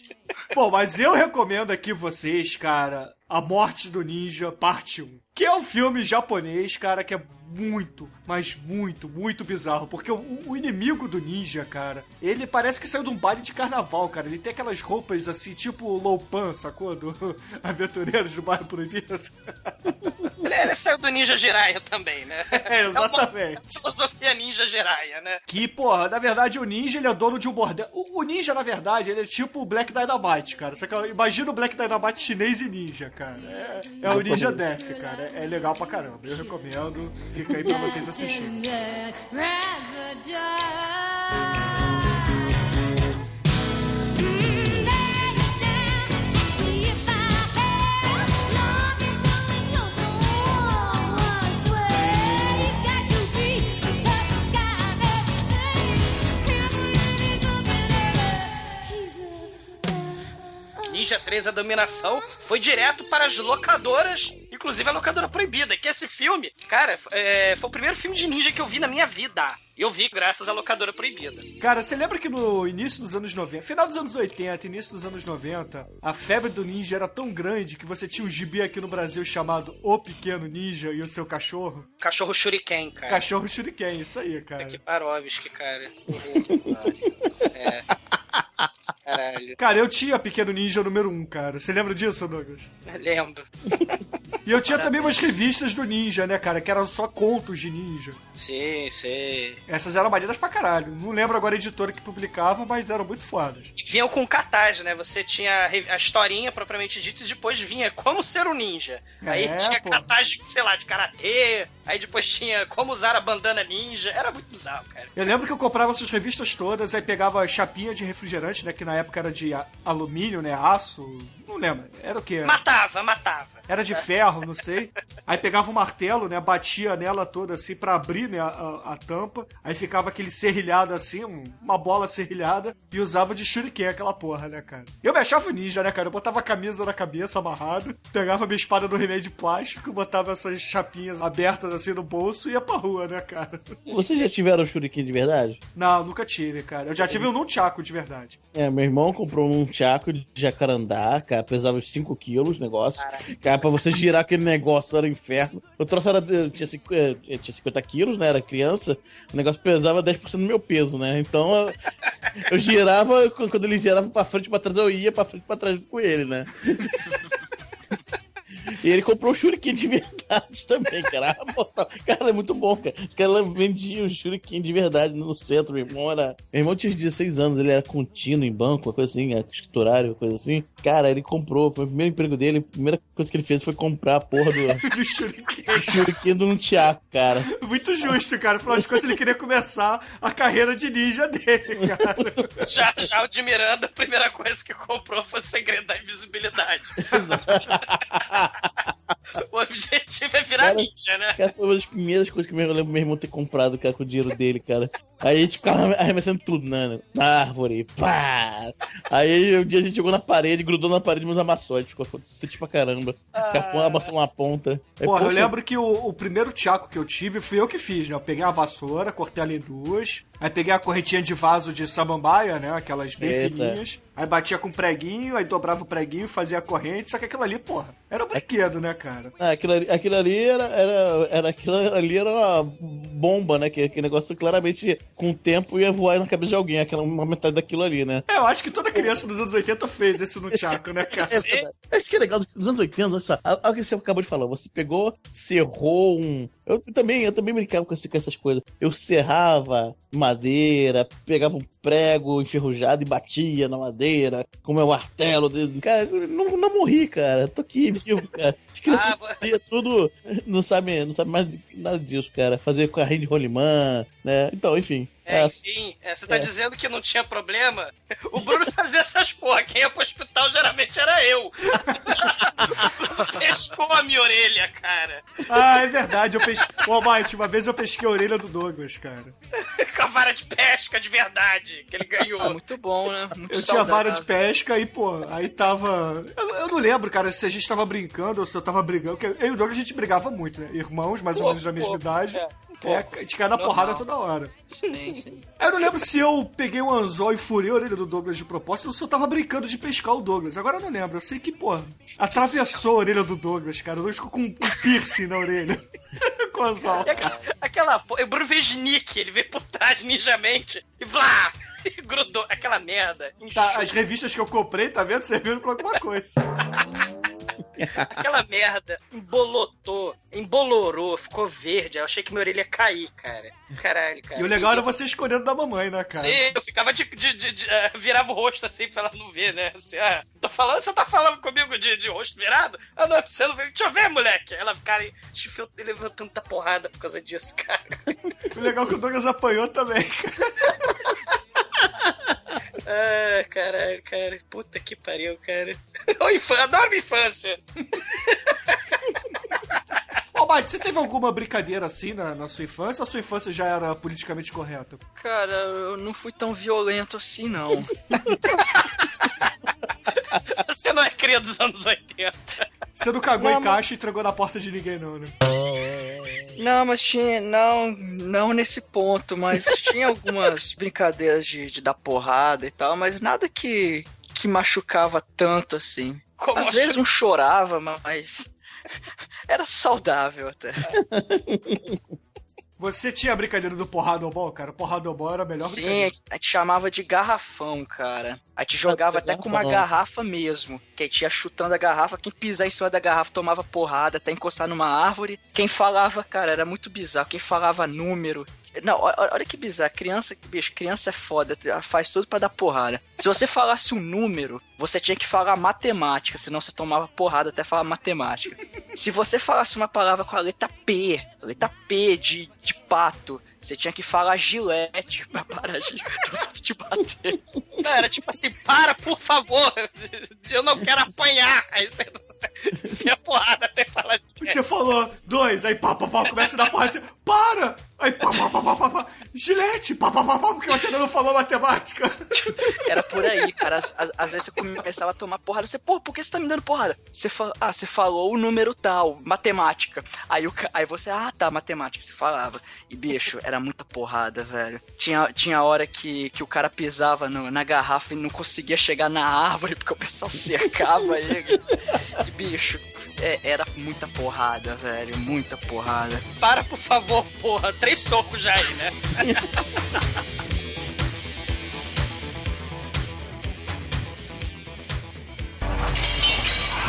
Bom, mas eu recomendo aqui vocês, cara, A Morte do Ninja, parte 1. Que é um filme japonês, cara, que é muito, mas muito, muito bizarro. Porque o, o inimigo do ninja, cara, ele parece que saiu de um baile de carnaval, cara. Ele tem aquelas roupas assim, tipo Loupan, sacou? Do Aventureiros do Bairro Proibido. Ele, ele saiu do Ninja Jiraiya também, né? É, exatamente. É uma filosofia Ninja Jiraiya, né? Que, porra, na verdade o ninja ele é dono de um bordel. O, o ninja, na verdade, ele é tipo o Black Dynamite, cara. Só que imagina o Black Dynamite chinês e ninja, cara. É, é o Ninja Death, cara. É, é legal pra caramba. Eu recomendo. Fica aí pra vocês assistirem. Ninja 3 A Dominação foi direto para as locadoras, inclusive a locadora proibida, que esse filme, cara, é, foi o primeiro filme de ninja que eu vi na minha vida. E eu vi graças à locadora proibida. Cara, você lembra que no início dos anos 90, final dos anos 80, início dos anos 90, a febre do ninja era tão grande que você tinha um gibi aqui no Brasil chamado O Pequeno Ninja e o seu cachorro? Cachorro Shuriken, cara. Cachorro Shuriken, isso aí, cara. Que Parovski, cara. é. Caralho. Cara, eu tinha Pequeno Ninja número 1, cara. Você lembra disso, Douglas? Lembro. E eu tinha também umas revistas do Ninja, né, cara? Que eram só contos de ninja. Sim, sei. Essas eram maneiras pra caralho. Não lembro agora a editora que publicava, mas eram muito fodas. E vinham com cartaz, né? Você tinha a historinha propriamente dita e depois vinha como ser um ninja. Aí É, tinha pô. cartaz de, sei lá, de karatê. Aí depois tinha como usar a bandana ninja. Era muito bizarro, cara. Eu lembro que eu comprava essas revistas todas, aí pegava chapinha de refrigerante, né? Que na época era de alumínio, né? Aço. Não lembro. Era o quê? Matava, matava. Era de ferro, não sei. Aí pegava um martelo, né? Batia nela toda assim pra abrir, né? A, a- tampa. Aí ficava aquele serrilhado assim, um- uma bola serrilhada. E usava de shuriken aquela porra, né, cara? Eu me achava ninja, né, cara? Eu botava a camisa na cabeça amarrado. Pegava minha espada no remédio de plástico. Botava essas chapinhas abertas assim no bolso e ia pra rua, né, cara? Vocês já tiveram shuriken de verdade? Não, nunca tive, cara. Eu já tive um nunchaku de verdade. É, meu irmão comprou um chaco de jacarandá, cara, pesava uns 5 quilos o negócio. Cara, pra você girar aquele negócio era um inferno. O troço era, de- tinha, eh, tinha 50 quilos, né? Era criança. O negócio pesava 10% do meu peso, né? Então eu, eu girava, quando ele girava pra frente pra trás, eu ia pra frente pra trás com ele, né? E ele comprou o Shuriken de verdade também, cara. Ah, mortal. Cara, é muito bom, cara. Porque ela vendia o Shuriken de verdade no centro. Meu irmão era. Meu irmão tinha 16 anos, ele era contínuo em banco, uma coisa assim, escriturário, uma coisa assim. Cara, ele comprou. Foi o primeiro emprego dele. A primeira coisa que ele fez foi comprar a porra do, Do shuriken. do Shuriken do Nunchaku, cara. Muito justo, cara. Afinal de contas, ele queria começar a carreira de ninja dele, cara. Já, já o de Miranda, a primeira coisa que comprou foi o segredo da invisibilidade. o objetivo é virar Cara, ninja, né? Cara, foi uma das primeiras coisas que eu lembro meu irmão ter comprado, cara, com o dinheiro dele, cara. Aí a gente ficava arremessando tudo, né? Na árvore, pá! Aí um dia a gente jogou na parede, grudou na parede, mas amassou. Ficou triste pra caramba. Capô, amassou uma ponta. Aí, Porra, eu poxa, lembro que o, o primeiro tchaco que eu tive fui eu que fiz, né? Eu peguei a vassoura, cortei ela em duas. Aí peguei a correntinha de vaso de samambaia, né? Aquelas bem Essa. fininhas. Aí batia com preguinho, aí dobrava o preguinho, fazia a corrente. Só que aquilo ali, porra, era um brinquedo, né, cara? Ah, aquilo ali, aquilo ali era, era, era. Aquilo ali era uma bomba, né? Que aquele negócio claramente, com o tempo, ia voar na cabeça de alguém. Aquela uma metade daquilo ali, né? É, eu acho que toda criança dos anos 80 fez esse no tchaco, né, cara? É. Acho que é legal dos anos 80, olha só. Olha o que você acabou de falar. Você pegou, serrou um. Eu também, eu também brincava com essas coisas. Eu serrava madeira, pegava um prego enferrujado e batia na madeira com meu martelo. de- Cara, não, não morri, cara. Tô aqui vivo, cara. As crianças Ah, tudo. Não sabe, não sabe mais nada disso, cara. Fazer carrinho de rolimã, né? Então, enfim. É, É, enfim, é, você tá É. dizendo que não tinha problema? O Bruno fazia essas porra. Quem ia pro hospital geralmente era eu. O Bruno pescou a minha orelha, cara. Ah, é verdade. Eu pesquei. Ô, Almighty, uma vez eu pesquei a orelha do Douglas, cara. Com a vara de pesca de verdade que ele ganhou. Ah, muito bom, né? Muito Eu tinha vara de pesca e, pô, aí tava. Eu, eu não lembro, cara, se a gente tava brincando ou se eu tava brigando. Eu e o Douglas a gente brigava muito, né? Irmãos, mais ou Pô, menos da mesma pô, idade. é, É, gente caia na Normal. porrada toda hora. Sim, sim. Eu não lembro se eu peguei um anzol e furei a orelha do Douglas de propósito ou se eu tava brincando de pescar o Douglas. Agora eu não lembro. Eu sei que, pô, atravessou a orelha do Douglas, cara. O Douglas ficou com um piercing na orelha. com o anzol. E aquela, porra, o Bruno fez Nick, ele veio por trás ninjamente e vlá! E grudou aquela merda. Tá, as revistas que eu comprei, tá vendo? Serviram pra alguma coisa. Aquela merda embolotou, embolorou, ficou verde. Eu achei que minha orelha ia cair, cara. Caralho, cara. E o legal era você escondendo da mamãe, né, cara? Sim, eu ficava de. de, de- de- eh, virava o rosto assim pra ela não ver, né? Assim, ah, tô falando, você tá falando comigo de, de rosto virado? Ah, não, você não vê. Deixa eu ver, moleque. Ela, cara, chifiou, levou tanta porrada por causa disso, cara. O legal é que o Douglas apanhou também, cara. Ah, caralho, cara. Puta que pariu, cara. Ô, infância, adoro minha infância. Ô, Mate, você teve alguma brincadeira assim na, na sua infância ou a sua infância já era politicamente correta? Cara, eu não fui tão violento assim, não. Você não é cria dos anos 80. Você não cagou Não, em caixa e entregou na porta de ninguém, não, né? Não, mas tinha. Não, não nesse ponto, mas tinha algumas brincadeiras de, de dar porrada e tal, mas nada que, que machucava tanto assim. Como Às vezes um chorava, mas. Era saudável até. Você tinha a brincadeira do porradobol, cara? Porradobol era a melhor Sim, a brincadeira. gente- a gente chamava de garrafão, cara. A gente jogava até com uma garrafa mesmo. Que a gente ia chutando a garrafa, quem pisar em cima da garrafa tomava porrada, até encostar numa árvore. Quem falava, cara, era muito bizarro. Quem falava número. Não, olha, que bizarro. Criança, bicho, criança é foda, faz tudo pra dar porrada. Se você falasse um número, você tinha que falar matemática, senão você tomava porrada até falar matemática. Se você falasse uma palavra com a letra P, a letra P de, de pato, você tinha que falar gilete pra parar de, te bater. Não, era tipo assim, para, por favor. Eu não quero apanhar. Aí você enfia porrada até falar. Você falou dois, aí pá, pá, pá, começa a dar porrada, você para! Aí pá, pá, pá, pá, pá, pá, gilete, pá, pá, pá, pá, porque você ainda não falou matemática. Era por aí, cara. Às, às- vezes você começava a tomar porrada. Você, pô, por que você tá me dando porrada? Você ah, você falou o número tal, matemática. Aí, o, aí você, ah, tá, matemática, você falava. E, bicho, era muita porrada, velho. Tinha, tinha hora que, que o cara pisava no- na garrafa e não conseguia chegar na árvore porque o pessoal cercava ele. E, bicho, é- era muita porrada, velho. Muita porrada. Para, por favor, porra. Três socos já aí, né?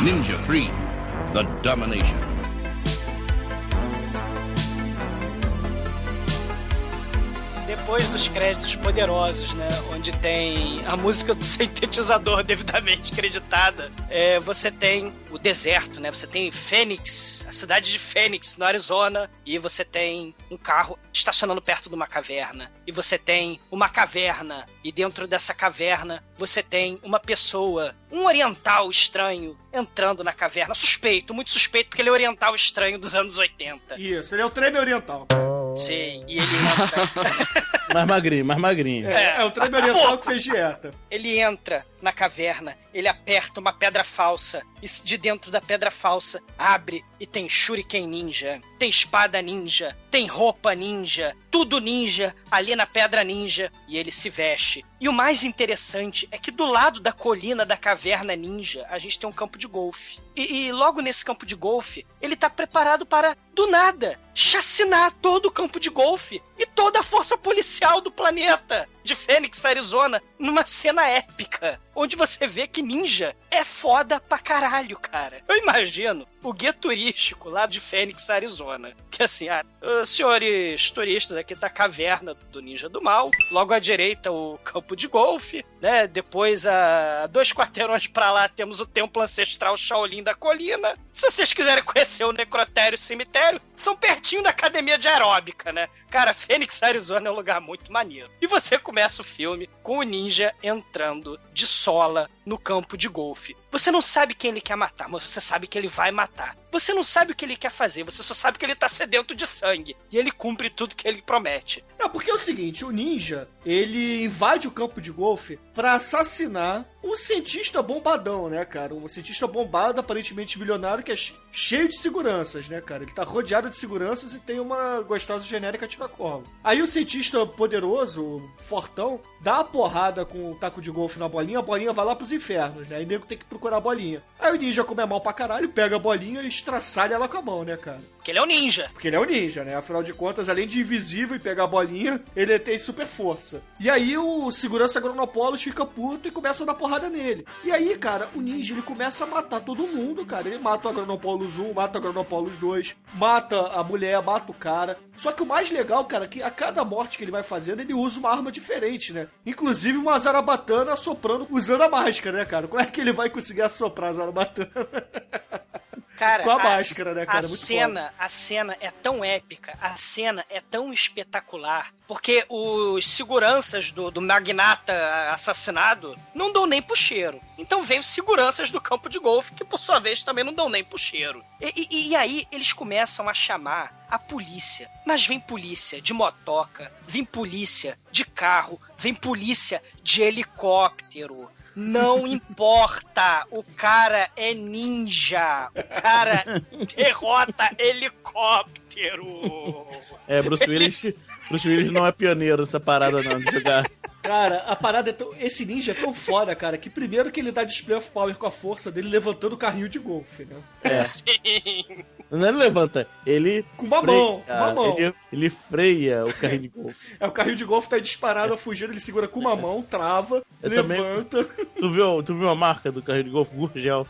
Ninja 3 The Domination. Depois dos créditos poderosos, né? Onde tem a música do sintetizador devidamente creditada, é, você tem o deserto, né? Você tem Fênix, a cidade de Fênix, no Arizona, e você tem um carro estacionando perto de uma caverna. E você tem uma caverna, e dentro dessa caverna você tem uma pessoa, um oriental estranho, entrando na caverna. Suspeito, muito suspeito, porque ele é oriental estranho dos anos 80. Isso, ele é o treme oriental. Sim, e ele entra. Mais magrinho, mais magrinho. É, é o treme oriental que fez dieta. Ele entra na caverna, ele aperta uma pedra falsa, e de dentro da pedra falsa abre e tem shuriken ninja, tem espada ninja, tem roupa ninja, tudo ninja ali na pedra ninja, e ele se veste. E o mais interessante é que do lado da colina da caverna ninja, a gente tem um campo de golfe. E, e logo nesse campo de golfe, ele tá preparado para, do nada, chacinar todo o campo de golfe e toda a força policial do planeta de Phoenix, Arizona, numa cena épica, onde você vê que ninja é foda pra caralho, cara. Eu imagino o guia turístico lá de Phoenix, Arizona. Que assim, ah, senhores turistas aqui da caverna do Ninja do Mal, logo à direita o campo de golfe, né? Depois, a dois quarteirões pra lá, temos o templo ancestral Shaolin da colina. Se vocês quiserem conhecer o necrotério e o cemitério, são pertinho da academia de aeróbica, né? Cara, Phoenix, Arizona é um lugar muito maneiro. E você começa o filme com o ninja entrando de sola no campo de golfe. Você não sabe quem ele quer matar, mas você sabe que ele vai matar. Você não sabe o que ele quer fazer, você só sabe que ele tá sedento de sangue. E ele cumpre tudo que ele promete. É, porque é o seguinte, o ninja, ele invade o campo de golfe pra assassinar o cientista bombadão, né, cara? Um cientista bombado, aparentemente milionário, que é che- cheio de seguranças, né, cara? Ele tá rodeado de seguranças e tem uma gostosa genérica tiracolo. Aí o cientista poderoso, fortão, dá a porrada com o taco de golfe na bolinha, a bolinha vai lá pros infernos, né? O nego tem que procurar a bolinha. Aí o ninja come a mal pra caralho, pega a bolinha e estraçalha ela com a mão, né, cara? Porque ele é um ninja. Porque ele é um ninja, né? Afinal de contas, além de invisível e pegar a bolinha, ele tem super força. E aí o segurança Agronopolis fica puto e começa a dar porrada nele. E aí, cara, o ninja ele começa a matar todo mundo, cara. Ele mata o Agronopolis 1, mata o Agronopolis 2, mata a mulher, mata o cara. Só que o mais legal, cara, é que a cada morte que ele vai fazendo, ele usa uma arma diferente, né? Inclusive uma zarabatana assoprando usando a máscara, né, cara? Como é que ele vai conseguir assoprar zarabatana? Cara, Com a a- máscara, né, cara? A Muito cena, a cena é tão épica, a cena é tão espetacular, porque os seguranças do, do magnata assassinado não dão nem pro cheiro. Então vem os seguranças do campo de golfe, que por sua vez também não dão nem pro cheiro. E, e- e aí eles começam a chamar a polícia. Mas vem polícia de motoca, vem polícia de carro, vem polícia de helicóptero. Não importa, o cara é ninja. O cara derrota helicóptero. É, Bruce Willis, Bruce Willis não é pioneiro nessa parada não, de jogar. Cara, a parada é tão. Esse ninja é tão foda, cara, que primeiro que ele dá display of power com a força dele levantando o carrinho de golfe, né? É. Sim. Não ele levanta, ele. Com uma freia, mão, com uma mão. Ele, ele freia o carrinho de golfe. É, o carrinho de golfe tá disparado, fugindo, ele segura com uma mão, trava, Eu também- levanta. Tu viu, tu viu a marca do carrinho de golfe? Gurgel.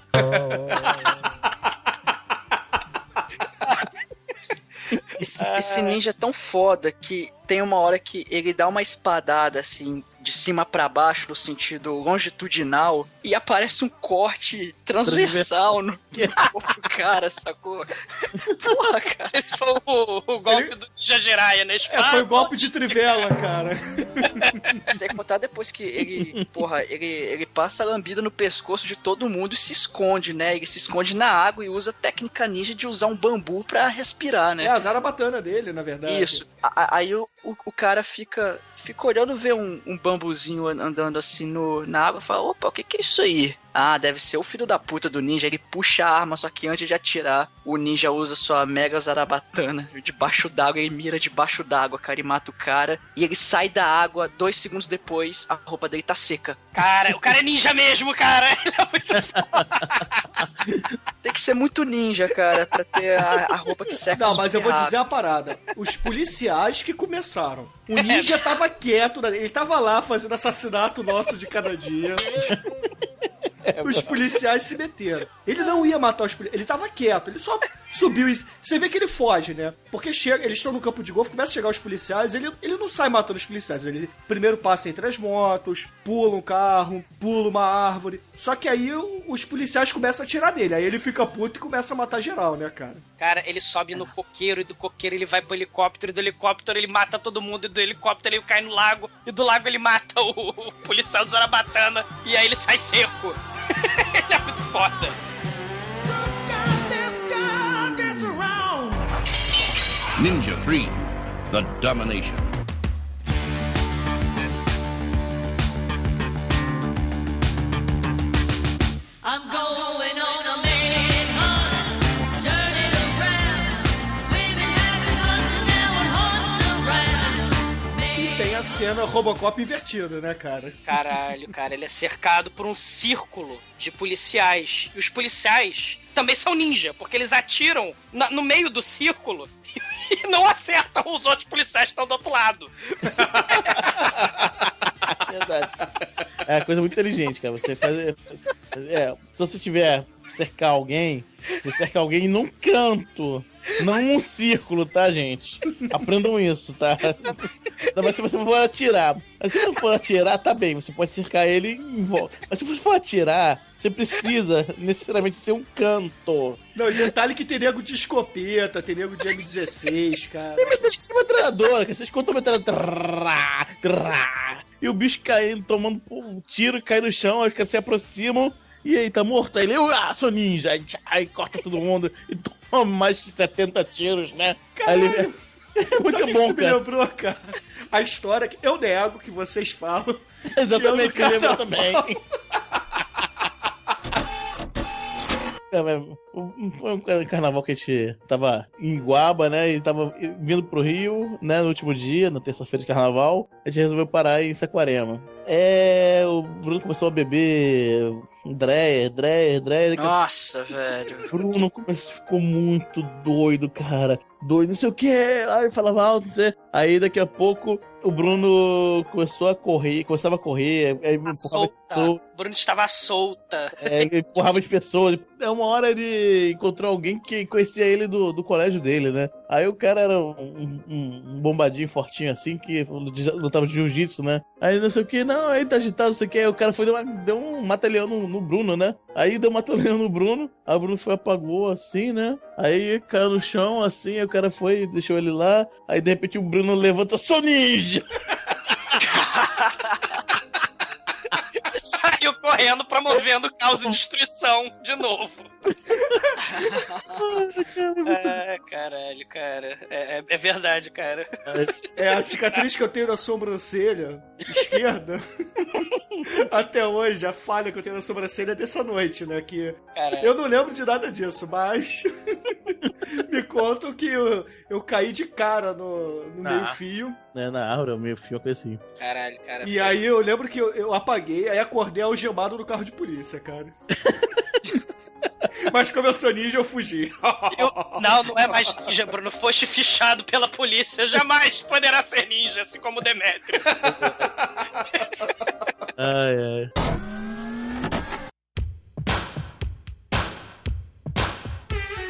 Esse, esse ninja é tão foda que tem uma hora que ele dá uma espadada assim, de cima pra baixo, no sentido longitudinal, e aparece um corte transversal no corpo do cara, sacou? Porra, cara. Esse foi o, o golpe do Ninja Jiraiya, né? É, foi o golpe de trivela, cara. Sem contar depois que ele, porra, ele, ele passa a lambida no pescoço de todo mundo e se esconde, né? Ele se esconde na água e usa a técnica ninja de usar um bambu pra respirar, né? É a zarabatana dele, na verdade. Isso. A- a- Aí o, o, o cara fica, fica olhando ver um, um bambuzinho an- andando assim no, na água e fala: opa, o que, que é isso aí? Ah, deve ser o filho da puta do ninja. Ele puxa a arma, só que antes de atirar, o ninja usa sua mega zarabatana. Debaixo d'água, ele mira debaixo d'água, cara, e mata o cara. E ele sai da água, dois segundos depois, a roupa dele tá seca. Cara, o cara é ninja mesmo, cara. Ele é muito Tem que ser muito ninja, cara, pra ter a, a roupa que seca. Não, mas eu vou dizer uma parada. Os policiais que começaram. O ninja tava quieto, né? ele tava lá fazendo assassinato nosso de cada dia. Os policiais se meteram. Ele não ia matar os policiais, ele tava quieto, ele só subiu e. Você vê que ele foge, né? Porque chega, eles estão no campo de golfe, começa a chegar os policiais, ele, ele não sai matando os policiais. Ele primeiro passa entre as motos, pula um carro, pula uma árvore. Só que aí os policiais começam a tirar dele. Aí ele fica puto e começa a matar geral, né, cara? Cara, ele sobe no coqueiro e do coqueiro ele vai pro helicóptero e do helicóptero ele mata todo mundo e do helicóptero ele cai no lago e do lago ele mata o, o policial do Zarabatana e aí ele sai seco. ele é muito foda. Around. E tem a cena Robocop invertida, né, cara? Caralho, cara, ele é cercado por um círculo de policiais. E os policiais também são ninja, porque eles atiram na- no meio do círculo e não acertam os outros policiais que estão do outro lado. Verdade. É uma coisa muito inteligente, cara. Você faz. É, se você tiver cercar alguém, você cerca alguém num canto. Não num círculo, tá, gente? Aprendam isso, tá? Mas se você for atirar. Mas se não for atirar, tá bem. Você pode cercar ele em volta. Mas se você for atirar, você precisa necessariamente ser um canto. Não, e detalhe que tem nego de escopeta, tem nego de M16, cara. Tem metralhadora, metralhadora, que vocês contam metralhadora. E o bicho caindo, tomando um tiro, cai no chão, os caras se aproximam. E aí, tá morto? Aí ele, ah, sou ninja. Aí, aí corta todo mundo e toma mais de 70 tiros, né? Aí ele, é muito Sabe o que bom, isso me cara. lembrou, cara? A história que eu nego que vocês falam. Exatamente, que lembra no também. Foi um carnaval que a gente tava em Guaba, né? E tava vindo pro Rio, né? No último dia, na terça-feira de carnaval. A gente resolveu parar em Saquarema. É. O Bruno começou a beber. Dreyer, Dreyer, Dreyer. Nossa, velho. Bruno ficou muito doido, cara. Doido, não sei o que. Aí falava alto, não sei. Aí daqui a pouco o Bruno começou a correr, começava a correr. Aí as Solta. pessoas, O Bruno estava solta. é, ele empurrava as pessoas. É uma hora ele encontrou alguém que conhecia ele do, do colégio dele, né? Aí o cara era um, um- um bombadinho fortinho assim, que lutava de jiu-jitsu, né? Aí não sei o que, não, aí tá agitado, não sei o que. Aí o cara foi, deu, uma- deu um mata-leão no, no Bruno, né? Aí deu um mata-leão no Bruno, aí o Bruno foi, apagou assim, né? Aí caiu no chão, assim, aí o cara foi, deixou ele lá. Aí de repente o Bruno levanta, sou ninja! Saiu correndo, promovendo caos e destruição de novo. É, caralho, cara. É, é- é verdade, cara. É a cicatriz que eu tenho na sobrancelha esquerda. Até hoje, a falha que eu tenho na sobrancelha é dessa noite, né? Que Caralho. eu não lembro de nada disso, mas me contam que eu, eu caí de cara no, no Ah. meio-fio. Né, na árvore, meio fio, coisa assim. Caralho, cara. E aí eu lembro que eu, eu apaguei, aí acordei algemado no carro de polícia, cara. Mas como eu sou ninja, eu fugi. Eu- não, não é mais ninja, Bruno. Foste fichado pela polícia. Jamais poderá ser ninja, assim como o Demetrio. Ai, ai.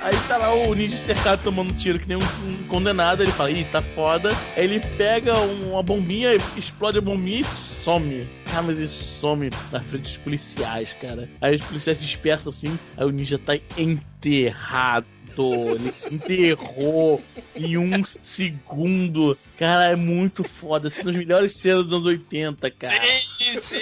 Aí tá lá o ninja cercado tomando tiro que nem um, um condenado. Ele fala, ih, tá foda. Aí ele pega um- uma bombinha, explode a bombinha e some. Cara, mas ele some na frente dos policiais, cara. Aí os policiais dispersam assim, aí o ninja tá enterrado. Ele se enterrou em um segundo. Cara, é muito foda. Assim, das melhores cenas dos anos 80, cara. Sim, sim.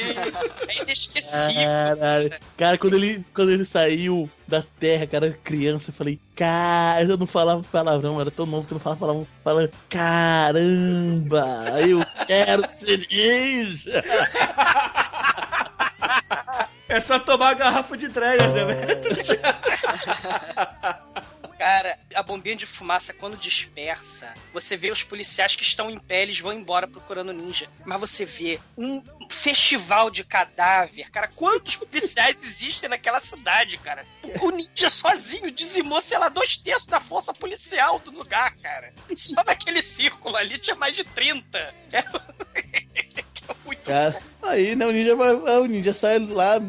É inesquecível. Caralho. Cara, quando ele, quando ele saiu da terra, cara, criança, eu falei, cara, eu não falava palavrão, era tão novo que eu não falava palavrão. Falando, caramba, eu quero ser ninja. É só tomar a garrafa de Dreyer, né? Cara, a bombinha de fumaça, quando dispersa, você vê os policiais que estão em pé, eles vão embora procurando ninja. Mas você vê um festival de cadáver. Cara, quantos policiais existem naquela cidade, cara? O ninja sozinho dizimou, sei lá, dois terços da força policial do lugar, cara. Só naquele círculo ali tinha mais de 30. É, é muito Cara, aí, né, o ninja, vai, o ninja sai lá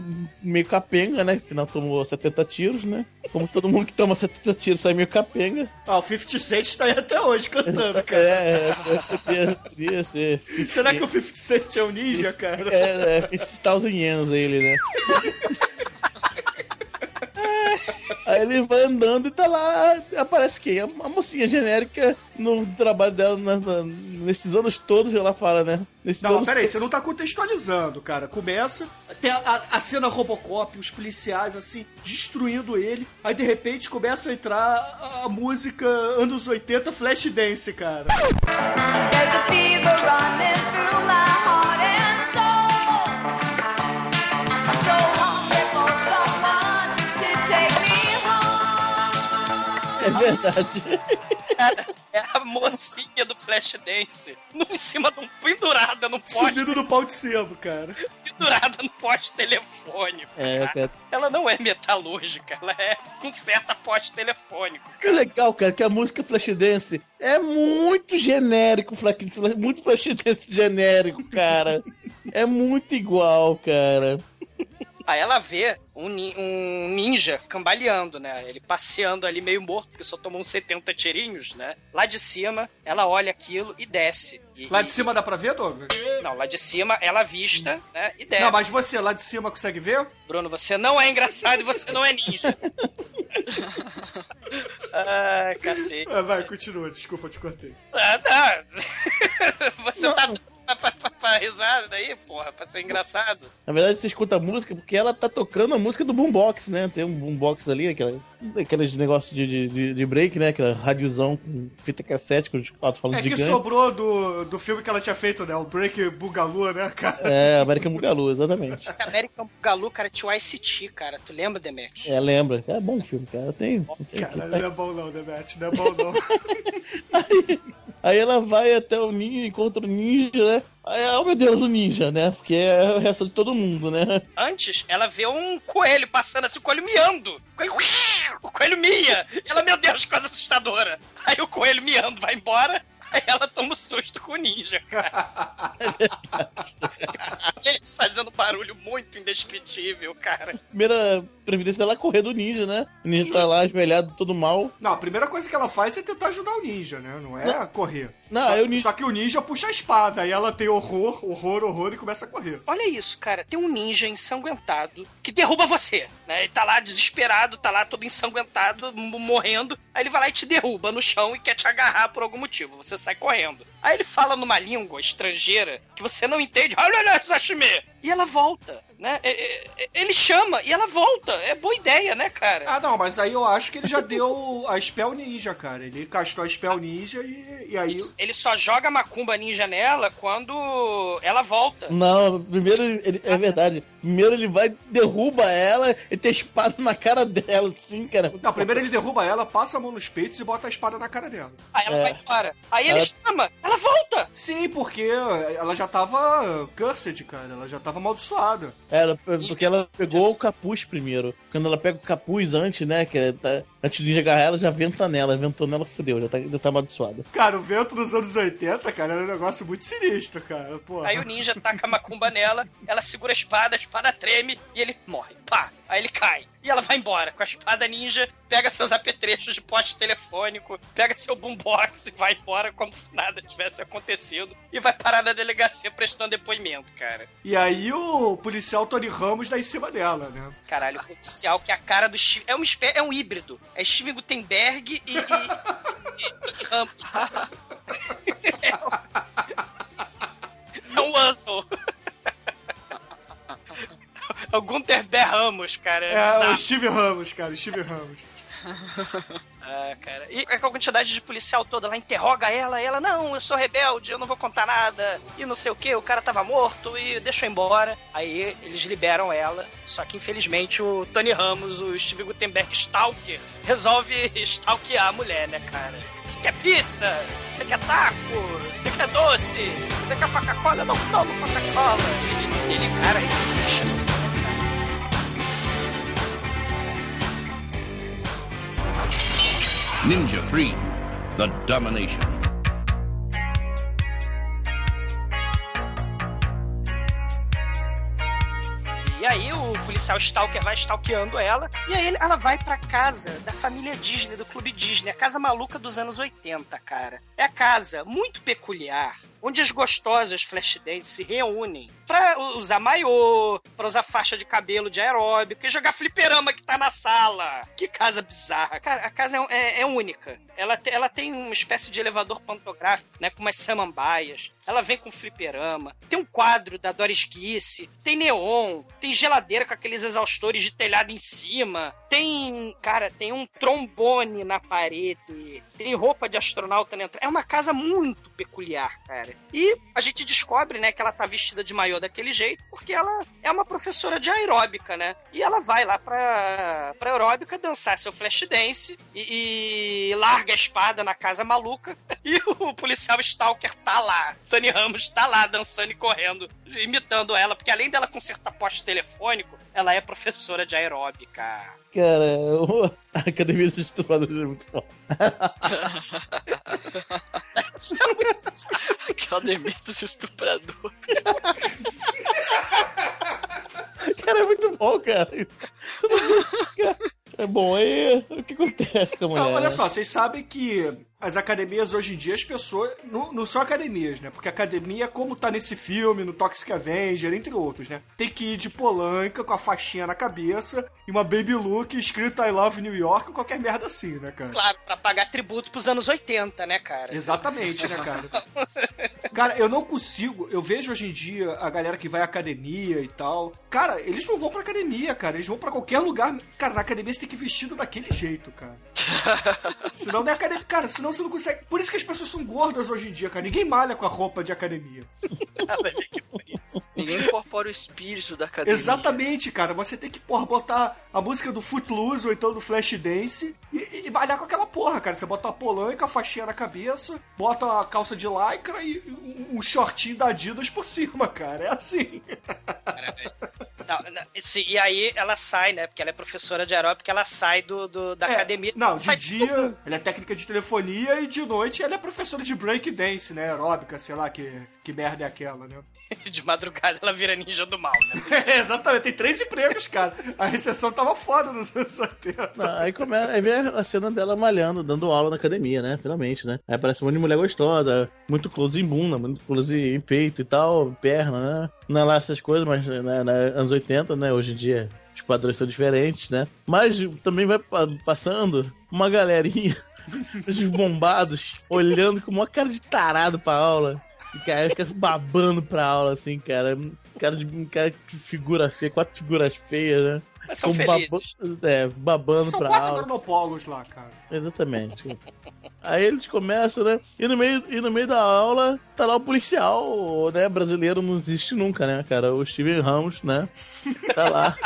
meio capenga, né, que não tomou 70 tiros, né. Como todo mundo que toma 70 tiros sai meio capenga. Ah, o 50 Cent tá aí até hoje cantando, cara. É, é, podia, podia ser. Será que o 50 Cent é um ninja, cara? É, é 50,000 ienes ele, né? Aí ele vai andando e tá lá, aparece quem? A, mocinha genérica no trabalho dela na- na- nesses anos todos, ela fala, né? Nesses Não, peraí, todos. você não tá contextualizando, cara. Começa, tem a, a- a cena Robocop, os policiais, assim, destruindo ele. Aí, de repente, começa a entrar a, a música anos 80 Flashdance, cara. There's a fever running through my É verdade. É a mocinha do Flashdance. Em cima de um pendurada no poste. Subindo no pau de sebo, cara. Pendurada no poste telefônico. É, cara. cara. Ela não é metalúrgica, ela é com certa poste telefônico. Que legal, cara, que a música Flashdance é muito genérico, muito Flashdance genérico, cara. É muito igual, cara. Aí ela vê um, um ninja cambaleando, né? Ele passeando ali meio morto, porque só tomou uns 70 tirinhos, né? Lá de cima, ela olha aquilo e desce. E- Lá de cima dá pra ver, Douglas? Não, lá de cima ela vista, né? E desce. Não, mas você lá de cima consegue ver? Bruno, você não é engraçado e você não é ninja. Ai, cacete. Ah, vai, continua, desculpa, eu te cortei. Ah, tá. Você tá dando pra, risada daí, porra, pra ser engraçado. Na verdade, você escuta a música porque ela tá tocando a música do boombox, né? Tem um boombox ali, aquela, aqueles negócios de, de- de, de break, né? Aquela radiozão com fita cassete com os quatro falando É que gigante. sobrou do, do filme que ela tinha feito, né? O Break Bugalu, né, cara? É, American Bugalu, exatamente. Esse American Galu, cara, tinha o ICT, cara. Tu lembra, Demet? É, lembra. É bom filme, cara. Tem. Cara, não é bom não, Demet, não é bom não. Aí ela vai até o ninja, encontra o ninja, né? Aí, oh meu Deus, o ninja, né? Porque é o resto de todo mundo, né? Antes, ela vê um coelho passando assim, o coelho miando. O coelho, o coelho mia. Ela, meu Deus, coisa assustadora. Aí o coelho miando vai embora. Aí ela toma um susto com o ninja, cara. Ele Fazendo barulho muito indescritível, cara. Primeira previdência dela é correr do ninja, né? O ninja tá lá ajoelhado, todo mal. Não, a primeira coisa que ela faz é tentar ajudar o ninja, né? Não é correr. Não, só, ninja- só que o ninja puxa a espada, aí ela tem horror, horror, horror e começa a correr. Olha isso, cara. Tem um ninja ensanguentado que derruba você, né? Ele tá lá desesperado, tá lá todo ensanguentado, morrendo. Aí ele vai lá e te derruba no chão e quer te agarrar por algum motivo. Você sai correndo. Aí ele fala numa língua estrangeira que você não entende. Olha, olha, Sashimi! E ela volta, né? É, é, é, Ele chama e ela volta. É boa ideia, né, cara? Ah, não, mas aí eu acho que ele já deu a Spell Ninja, cara. Ele castou a Spell Ninja e, e aí. Ele só joga macumba ninja nela quando ela volta. Não, primeiro ele- é verdade. Primeiro ele vai, derruba ela e tem a espada na cara dela, assim, cara. Não, primeiro ele derruba ela, passa a mão nos peitos e bota a espada na cara dela. Aí ela É. vai embora. Aí ele Ela- chama, ela volta. Sim, porque ela já tava cursed, cara. Ela já tava amaldiçoada. Era porque ela pegou o capuz primeiro. Quando ela pega o capuz antes, né? Que é- tá- antes de agarrar ela, já venta nela. Ventou nela, fodeu, já tá, já tá amaldiçoada. Cara, o vento dos anos 80, cara, era um negócio muito sinistro, cara. Pô. Aí o ninja taca a macumba nela, ela segura a espada, a espada treme e ele morre. Pá! Aí ele cai. E ela vai embora com a espada ninja, pega seus apetrechos de poste telefônico, pega seu boombox e vai embora como se nada tivesse acontecido. E vai parar na delegacia prestando depoimento, cara. E aí o policial Tony Ramos dá em cima dela, né? Caralho, o policial que é a cara do Steven. É um, espé- é um híbrido. É Steven Gutenberg e. e, e- e Ramos. É um Ansel. É o Gunther B. Ramos, cara. É, É, o Steve Ramos, cara, Steve Ramos. Ah, cara. E com a quantidade de policial toda, ela interroga ela, e ela, não, eu sou rebelde, eu não vou contar nada, e não sei o que, o cara tava morto, e deixa eu embora. Aí eles liberam ela, só que infelizmente o Tony Ramos, o Steve Gutenberg Stalker, resolve stalkear a mulher, né, cara? Você quer pizza? Você quer taco? Você quer doce? Você quer Coca-Cola? Não tomo Coca-Cola. Ele, ele, cara, ele se chama. Ninja 3 The Domination. E aí o policial stalker vai stalkeando ela. E aí ela vai pra casa da família Disney, do Clube Disney. A casa maluca dos anos 80, cara. É a casa muito peculiar, onde as gostosas Flashdance se reúnem pra usar maiô, pra usar faixa de cabelo de aeróbico e jogar fliperama que tá na sala. Que casa bizarra. Cara, a casa é, é- é única. Ela, te- ela tem uma espécie de elevador pantográfico, né, com umas samambaias. Ela vem com fliperama. Tem um quadro da Doris Kiss. Tem neon. Tem geladeira com aqueles exaustores de telhado em cima. Tem, cara, tem um trombone na parede. Tem roupa de astronauta na entrada. É uma casa muito peculiar, cara. E a gente descobre, né, que ela tá vestida de maiô daquele jeito porque ela é uma professora de aeróbica, né? E ela vai lá pra, pra aeróbica dançar seu flash dance e, e larga a espada na casa maluca. E o policial Stalker tá lá. Tony Ramos tá lá dançando e correndo, imitando ela, porque além dela consertar poste telefônico, ela é professora de aeróbica. Cara, a Academia dos Estupradores é muito foda. Academia dos estupradores. Cara, é muito bom, cara. Você não viu isso, cara? É bom, aí o que acontece com a mulher? Não, olha né? só, vocês sabem que as academias hoje em dia, as pessoas. Não, não são academias, né? Porque academia, como tá nesse filme, no Toxic Avenger, entre outros, né? Tem que ir de polanca com a faixinha na cabeça e uma baby look escrito I Love New York qualquer merda assim, né, cara? Claro, pra pagar tributo pros anos 80, né, cara? Exatamente, né, cara? Cara, eu não consigo. Eu vejo hoje em dia a galera que vai à academia e tal. Cara, eles não vão pra academia, cara. Eles vão pra qualquer lugar. Cara, na academia você tem que ir vestido daquele jeito, cara. senão não é academia. Cara, senão você não consegue. Por isso que as pessoas são gordas hoje em dia, cara. Ninguém malha com a roupa de academia. Ninguém incorpora o espírito da academia. Exatamente, cara. Você tem que, porra, botar a música do Footloose ou então do Flashdance e, e malhar com aquela porra, cara. Você bota uma polanca, a faixinha na cabeça, bota a calça de lycra e um, um shortinho da Adidas por cima, cara. É assim. Não, não, esse- e aí ela sai, né? Porque ela é professora de aeróbica, ela sai do, do- da É, academia. Não, de dia ela é técnica de telefonia e de noite ela é professora de breakdance, né? Aeróbica, sei lá, que, que merda é aquela, né? de madrugada ela vira ninja do mal, né? É, exatamente, tem três empregos, cara. A recessão tava foda nos anos 80. Não, aí começa, aí vem a cena dela malhando, dando aula na academia, né? Finalmente, né? Aí aparece um monte de mulher gostosa, muito close em bunda, muito close em peito e tal, perna, né? Não é lá essas coisas, mas né, né, anos 80, né? Hoje em dia os padrões são diferentes, né? Mas também vai pa- passando uma galerinha, os bombados, olhando com uma cara de tarado pra aula. E cara, fica babando pra aula, assim, cara. Cara de cara que figura feia, quatro figuras feias, né? Mas são Com felizes. baba- é, babando São pra quatro aula. lá, cara. Exatamente. Aí eles começam, né? E no meio, e no meio da aula, tá lá o policial, né? Brasileiro não existe nunca, né, cara? O Steven Ramos, né? Tá lá.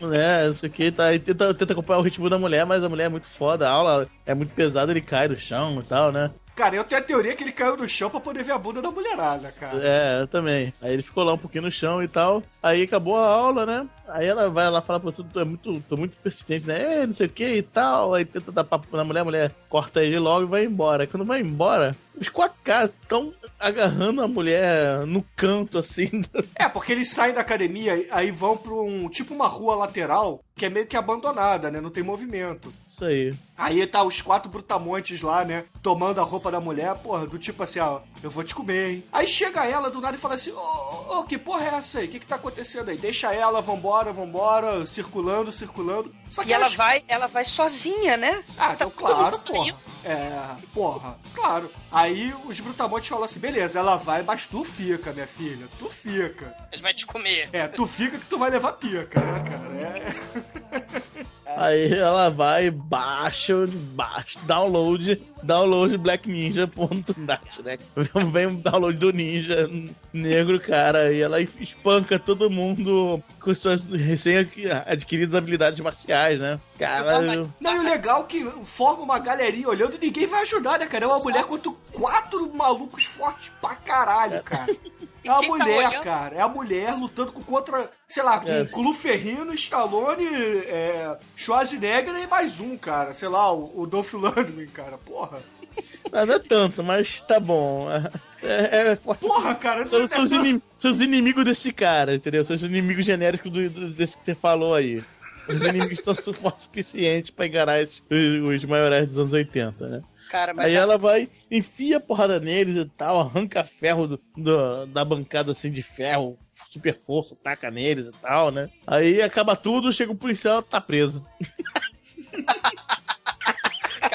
né, isso aqui, tá, e tenta, tenta acompanhar o ritmo da mulher, mas a mulher é muito foda, a aula é muito pesada, ele cai no chão e tal, né? Cara, eu tenho a teoria que ele caiu no chão pra poder ver a bunda da mulherada, cara. É, eu também. Aí ele ficou lá um pouquinho no chão e tal. Aí acabou a aula, né? Aí ela vai lá falar, pô, tu, tu é muito, tô muito persistente, né? É, não sei o que e tal. Aí tenta dar papo na mulher, a mulher corta ele logo e vai embora. Quando vai embora, os quatro caras estão agarrando a mulher no canto, assim. É, porque eles saem da academia, aí vão pra um tipo uma rua lateral que é meio que abandonada, né? Não tem movimento. Isso aí. Aí tá os quatro brutamontes lá, né? Tomando a roupa da mulher, porra, do tipo assim, ó, eu vou te comer, hein? Aí chega ela do nada e fala assim: Ô, ô, ô, que porra é essa aí? O que que tá acontecendo aí? Deixa ela, vambora, vambora, circulando, circulando. Só que E ela elas- vai, ela vai sozinha, né? Ah, então todo mundo claro, porra. É, porra, claro. Aí os brutamontes falam assim: beleza, ela vai, mas tu fica, minha filha, tu fica. Ele vai te comer. É, tu fica que tu vai levar pica, né, cara? É. Aí ela vai, baixa, baixa, download, download blackninja.net, né? Vem um download do ninja negro, cara, e ela espanca todo mundo com suas recém-adquiridas habilidades marciais, né? Caralho. Não, e o legal é que forma uma galerinha olhando e ninguém vai ajudar, né, cara? É uma mulher contra quatro malucos fortes pra caralho, cara. É a tá mulher, olhando? cara. É a mulher lutando contra, sei lá, com É. com Lu Ferrino, Stallone, é, Schwarzenegger e mais um, cara. Sei lá, o, o Dolph Lundgren, cara. Porra. Não, não é tanto, mas tá bom. É, é forte. Porra, cara. São, é são os inimigos desse cara, entendeu? São os inimigos genéricos do, do- desse que você falou aí. Os inimigos são su- fortes o suficiente pra enganar esses, os, os maiorais dos anos 80, né? Cara, mas Aí a- ela vai, enfia a porrada neles e tal, arranca ferro do, do- da bancada assim de ferro, super força, taca neles e tal, né? Aí acaba tudo, chega o policial, tá preso.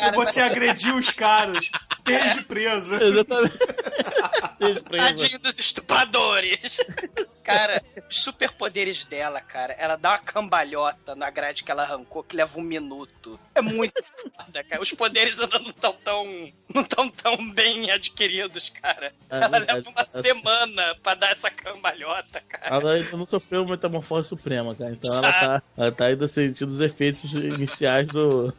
E você agrediu os caras. Esteja presa. Exatamente. Esteja presa. Tadinho dos estupradores. cara, os superpoderes dela, cara, ela dá uma cambalhota na grade que ela arrancou que leva um minuto. É muito foda, cara. Os poderes ainda não estão tão, não tão tão bem adquiridos, cara. É ela verdade. leva uma semana pra dar essa cambalhota, cara. Ela ainda não sofreu metamorfose suprema, cara. Então ela tá, ela tá ainda sentindo os efeitos iniciais do.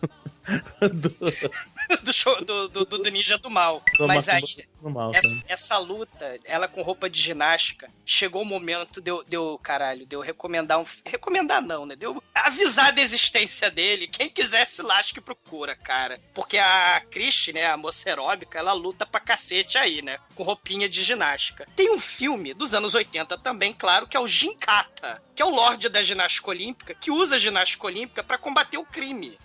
do, Do, show, do, do, do ninja do mal. do Mas aí, mal, essa, cara. essa luta, ela com roupa de ginástica, chegou o momento de eu, de eu, caralho, de eu recomendar um. Recomendar não, né? De eu avisar da existência dele. Quem quiser se lasque procura, cara. Porque a Christie, né, a moça aeróbica, ela luta pra cacete aí, né? Com roupinha de ginástica. Tem um filme dos anos 80 também, claro, que é o Ginkata, que é o Lorde da ginástica olímpica, que usa a ginástica olímpica pra combater o crime.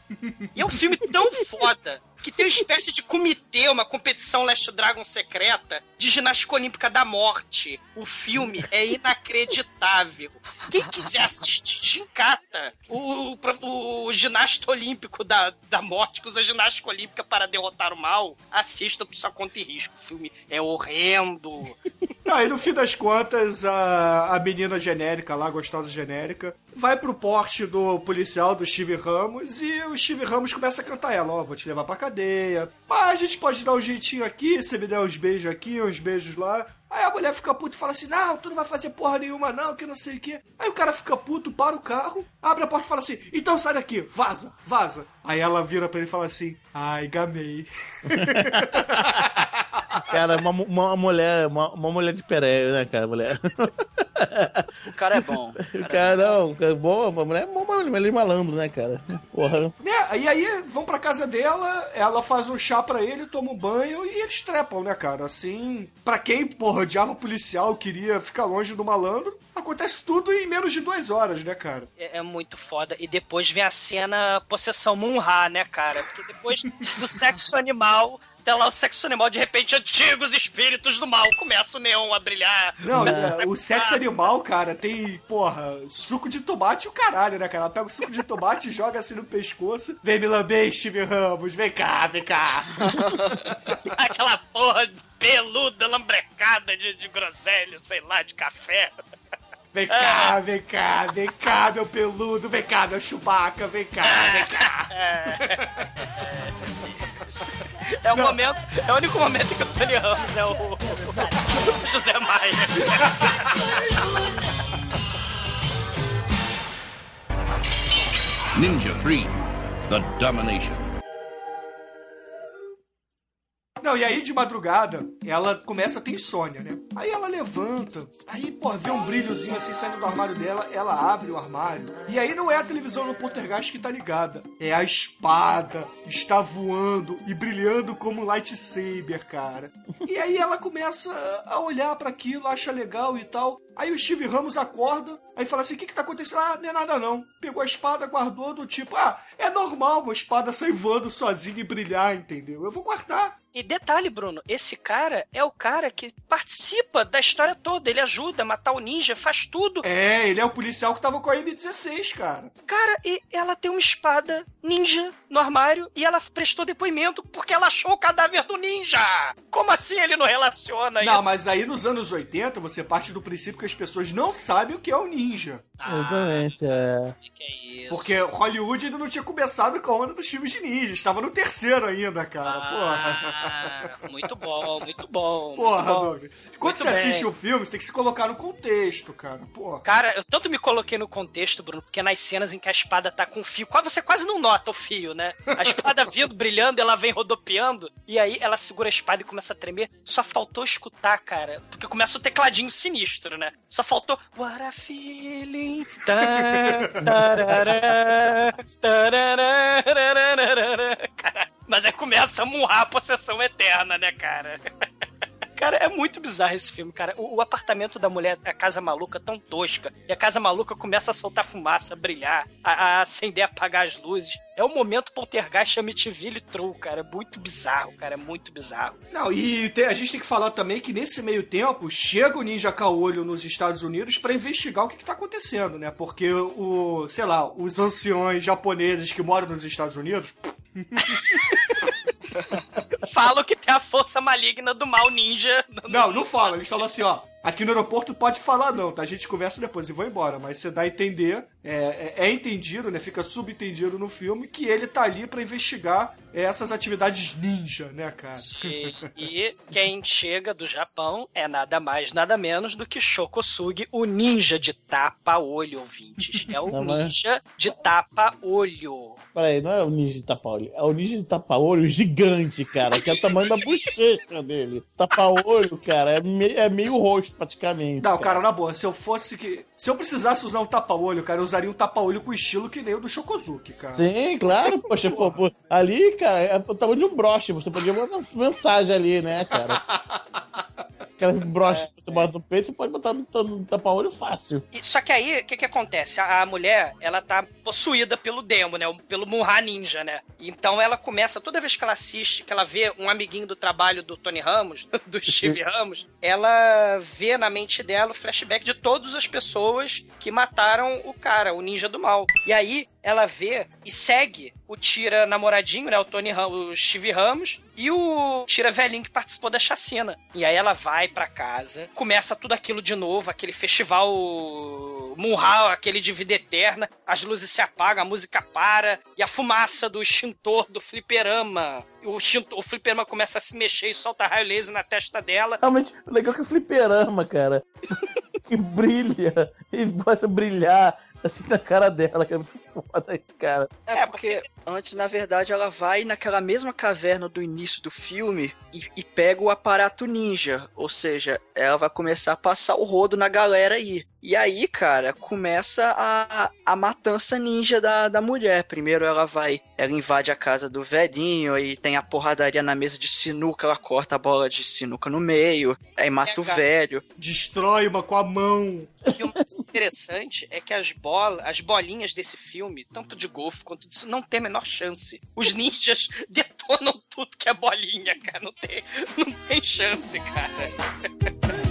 E é um filme filme tão foda que tem uma espécie de comitê, uma competição Last Dragon secreta de ginástica olímpica da morte. O filme é inacreditável. Quem quiser assistir, Gincata, o, o, o ginasta olímpico da, da morte, que usa ginástica olímpica para derrotar o mal, assista por sua conta e risco. O filme é horrendo. Aí no fim das contas, a, a menina genérica lá, gostosa genérica, vai pro porte do policial, do Steve Ramos, e o Steve Ramos começa a cantar ela, ó, vou te levar pra cadeia. Ah, a gente pode dar um jeitinho aqui, você me der uns beijos aqui, uns beijos lá. Aí a mulher fica puta e fala assim: Não, tu não vai fazer porra nenhuma, não, que não sei o quê. Aí o cara fica puto, para o carro, abre a porta e fala assim: Então sai daqui, vaza, vaza. Aí ela vira pra ele e fala assim: Ai, gamei. Cara, uma, uma mulher, uma, uma mulher de Pereira, né, cara, mulher. O cara é bom. O cara, não, o cara é boa, uma mulher, uma mulher de malandro, né, cara? Porra. Né? E aí vão pra casa dela, ela faz um chá pra ele, toma um banho e eles trepam, né, cara? Assim, pra quem, porra, odiava policial, queria ficar longe do malandro, acontece tudo em menos de duas horas, né, cara? É, é muito foda. E depois vem a cena possessão Munra, né, cara? Porque depois do sexo animal. Até lá o sexo animal, de repente, antigos espíritos do mal. Começa o neon a brilhar. Não, é, o sexo animal, cara, tem, porra, suco de tomate e o caralho, né, cara? Ela pega o suco de tomate, joga assim no pescoço, vem me lamber, Steve Ramos, vem cá, vem cá. Aquela porra peluda, lambrecada de, de groselha, sei lá, de café. Vem cá, vem cá, vem cá, meu peludo, vem cá, meu chubaca, vem cá, vem cá. É o momento, é o único momento que o Tony Ramos é o, o José Maia. Ninja 3 The Domination. Não, e aí de madrugada, ela começa a ter insônia, né? Aí ela levanta, aí, pô, vê um brilhozinho assim saindo do armário dela, ela abre o armário. E aí não é a televisão no poltergeist que tá ligada, é a espada, está voando e brilhando como um lightsaber, cara. E aí ela começa a olhar pra aquilo, acha legal e tal. Aí o Steve Ramos acorda, aí fala assim: o que que tá acontecendo? Ah, não é nada não. Pegou a espada, guardou do tipo, ah, é normal uma espada sair voando sozinha e brilhar, entendeu? Eu vou guardar. E detalhe, Bruno, esse cara é o cara que participa da história toda. Ele ajuda a matar o ninja, faz tudo. É, ele é o policial que tava com a M16, cara. Cara, e ela tem uma espada ninja no armário e ela prestou depoimento porque ela achou o cadáver do ninja. Como assim ele não relaciona Não, isso? mas aí nos anos 80 você parte do princípio que as pessoas não sabem o que é um ninja. Exatamente, é. Que é isso? Porque Hollywood ainda não tinha começado com a onda dos filmes de ninja. Estava no terceiro ainda, cara. Ah, muito bom, muito bom. Porra. Porra, muito bom. Douglas. Quando Muito você bem. assiste o filme, você tem que se colocar no contexto, cara. Porra. Cara, eu tanto me coloquei no contexto, Bruno, porque nas cenas em que a espada tá com fio, você quase não nota o fio, né? A espada vindo, brilhando, ela vem rodopiando, e aí ela segura a espada e começa a tremer. Só faltou escutar, cara, porque começa o tecladinho sinistro, né? Só faltou What a feeling. Mas aí começa a murrar a possessão eterna, né, cara? Cara, é muito bizarro esse filme, cara. O, o apartamento da mulher, a casa maluca, tão tosca. E a casa maluca começa a soltar fumaça, a brilhar, a, a acender, apagar as luzes. É o momento poltergeist Amityville True, cara. É muito bizarro, cara. É muito bizarro. Não, e te- a gente tem que falar também que nesse meio tempo chega o Ninja Caolho nos Estados Unidos pra investigar o que, que tá acontecendo, né? Porque o, sei lá, os anciões japoneses que moram nos Estados Unidos, Falam que tem a força maligna do mal ninja. Não, não fala. Eles falam assim, ó. Aqui no aeroporto pode falar não, tá? A gente conversa depois e vou embora. Mas você dá a entender, é, é- é entendido, né? Fica subentendido no filme que ele tá ali pra investigar é, essas atividades ninja, né, cara? E, e quem chega do Japão é nada mais, nada menos do que Shokosugi, o ninja de tapa-olho, ouvintes. É o Não, mas- ninja de tapa-olho. Peraí, não é o ninja de tapa-olho, é o ninja de tapa-olho gigante, cara, que é o tamanho da bochecha dele. Tapa-olho, cara, é, me- é meio rosto praticamente. Não, cara, na boa, se eu fosse que. Se eu precisasse usar um tapa-olho, cara, eu usaria um tapa-olho com estilo que nem o do Shokozuki, cara. Sim, claro, poxa, pô, pô, ali, cara, é o tamanho de um broche, você podia mandar mensagem ali, né, cara? Aquelas brochas que você bota no peito, você pode botar no, no tapa-olho fácil. E- só que aí, o que que acontece? A, a mulher, ela tá possuída pelo demo, né? Pelo Munra Ninja, né? Então ela começa, toda vez que ela assiste, que ela vê um amiguinho do trabalho do Tony Ramos, do Steve Ramos, ela vê na mente dela o flashback de todas as pessoas que mataram o cara, o ninja do mal. E aí ela vê e segue o Tira namoradinho, né? O Tony Ramos, o Steve Ramos, e o Tira velhinho que participou da chacina. E aí ela vai pra casa, começa tudo aquilo de novo, aquele festival Munhal, aquele de vida eterna, as luzes se apagam, a música para, e a fumaça do extintor do fliperama. O, o fliperama começa a se mexer e solta raio laser na testa dela. Realmente, o legal é que o fliperama, cara, que brilha e começa a brilhar assim na cara dela, que é muito foda esse cara. É, porque antes, na verdade, ela vai naquela mesma caverna do início do filme e, e pega o aparato ninja. Ou seja, ela vai começar a passar o rodo na galera aí. E aí, cara, começa a, a matança ninja da, da mulher. Primeiro ela vai, ela invade a casa do velhinho, aí tem a porradaria na mesa de sinuca, ela corta a bola de sinuca no meio, aí mata o cara. velho. Destrói uma com a mão. E o mais interessante é que as bolas, as bolinhas desse filme, tanto de golfe quanto disso, não tem a menor chance. Os ninjas detonam tudo que é bolinha, cara. Não tem, não tem chance, cara.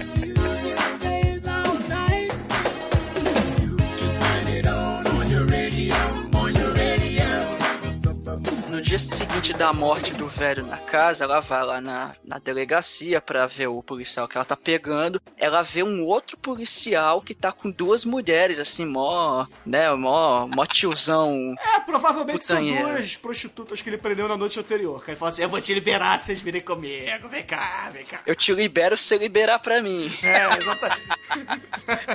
dia seguinte da morte do velho na casa, ela vai lá na, na delegacia pra ver o policial que ela tá pegando. Ela vê um outro policial que tá com duas mulheres, assim, mó, né, mó, mó tiozão. É, provavelmente são Putanheira. duas prostitutas que ele prendeu na noite anterior. Que ele fala assim: Eu vou te liberar se vocês virem comigo. Vem cá, vem cá. Eu te libero se você liberar pra mim. É, exatamente.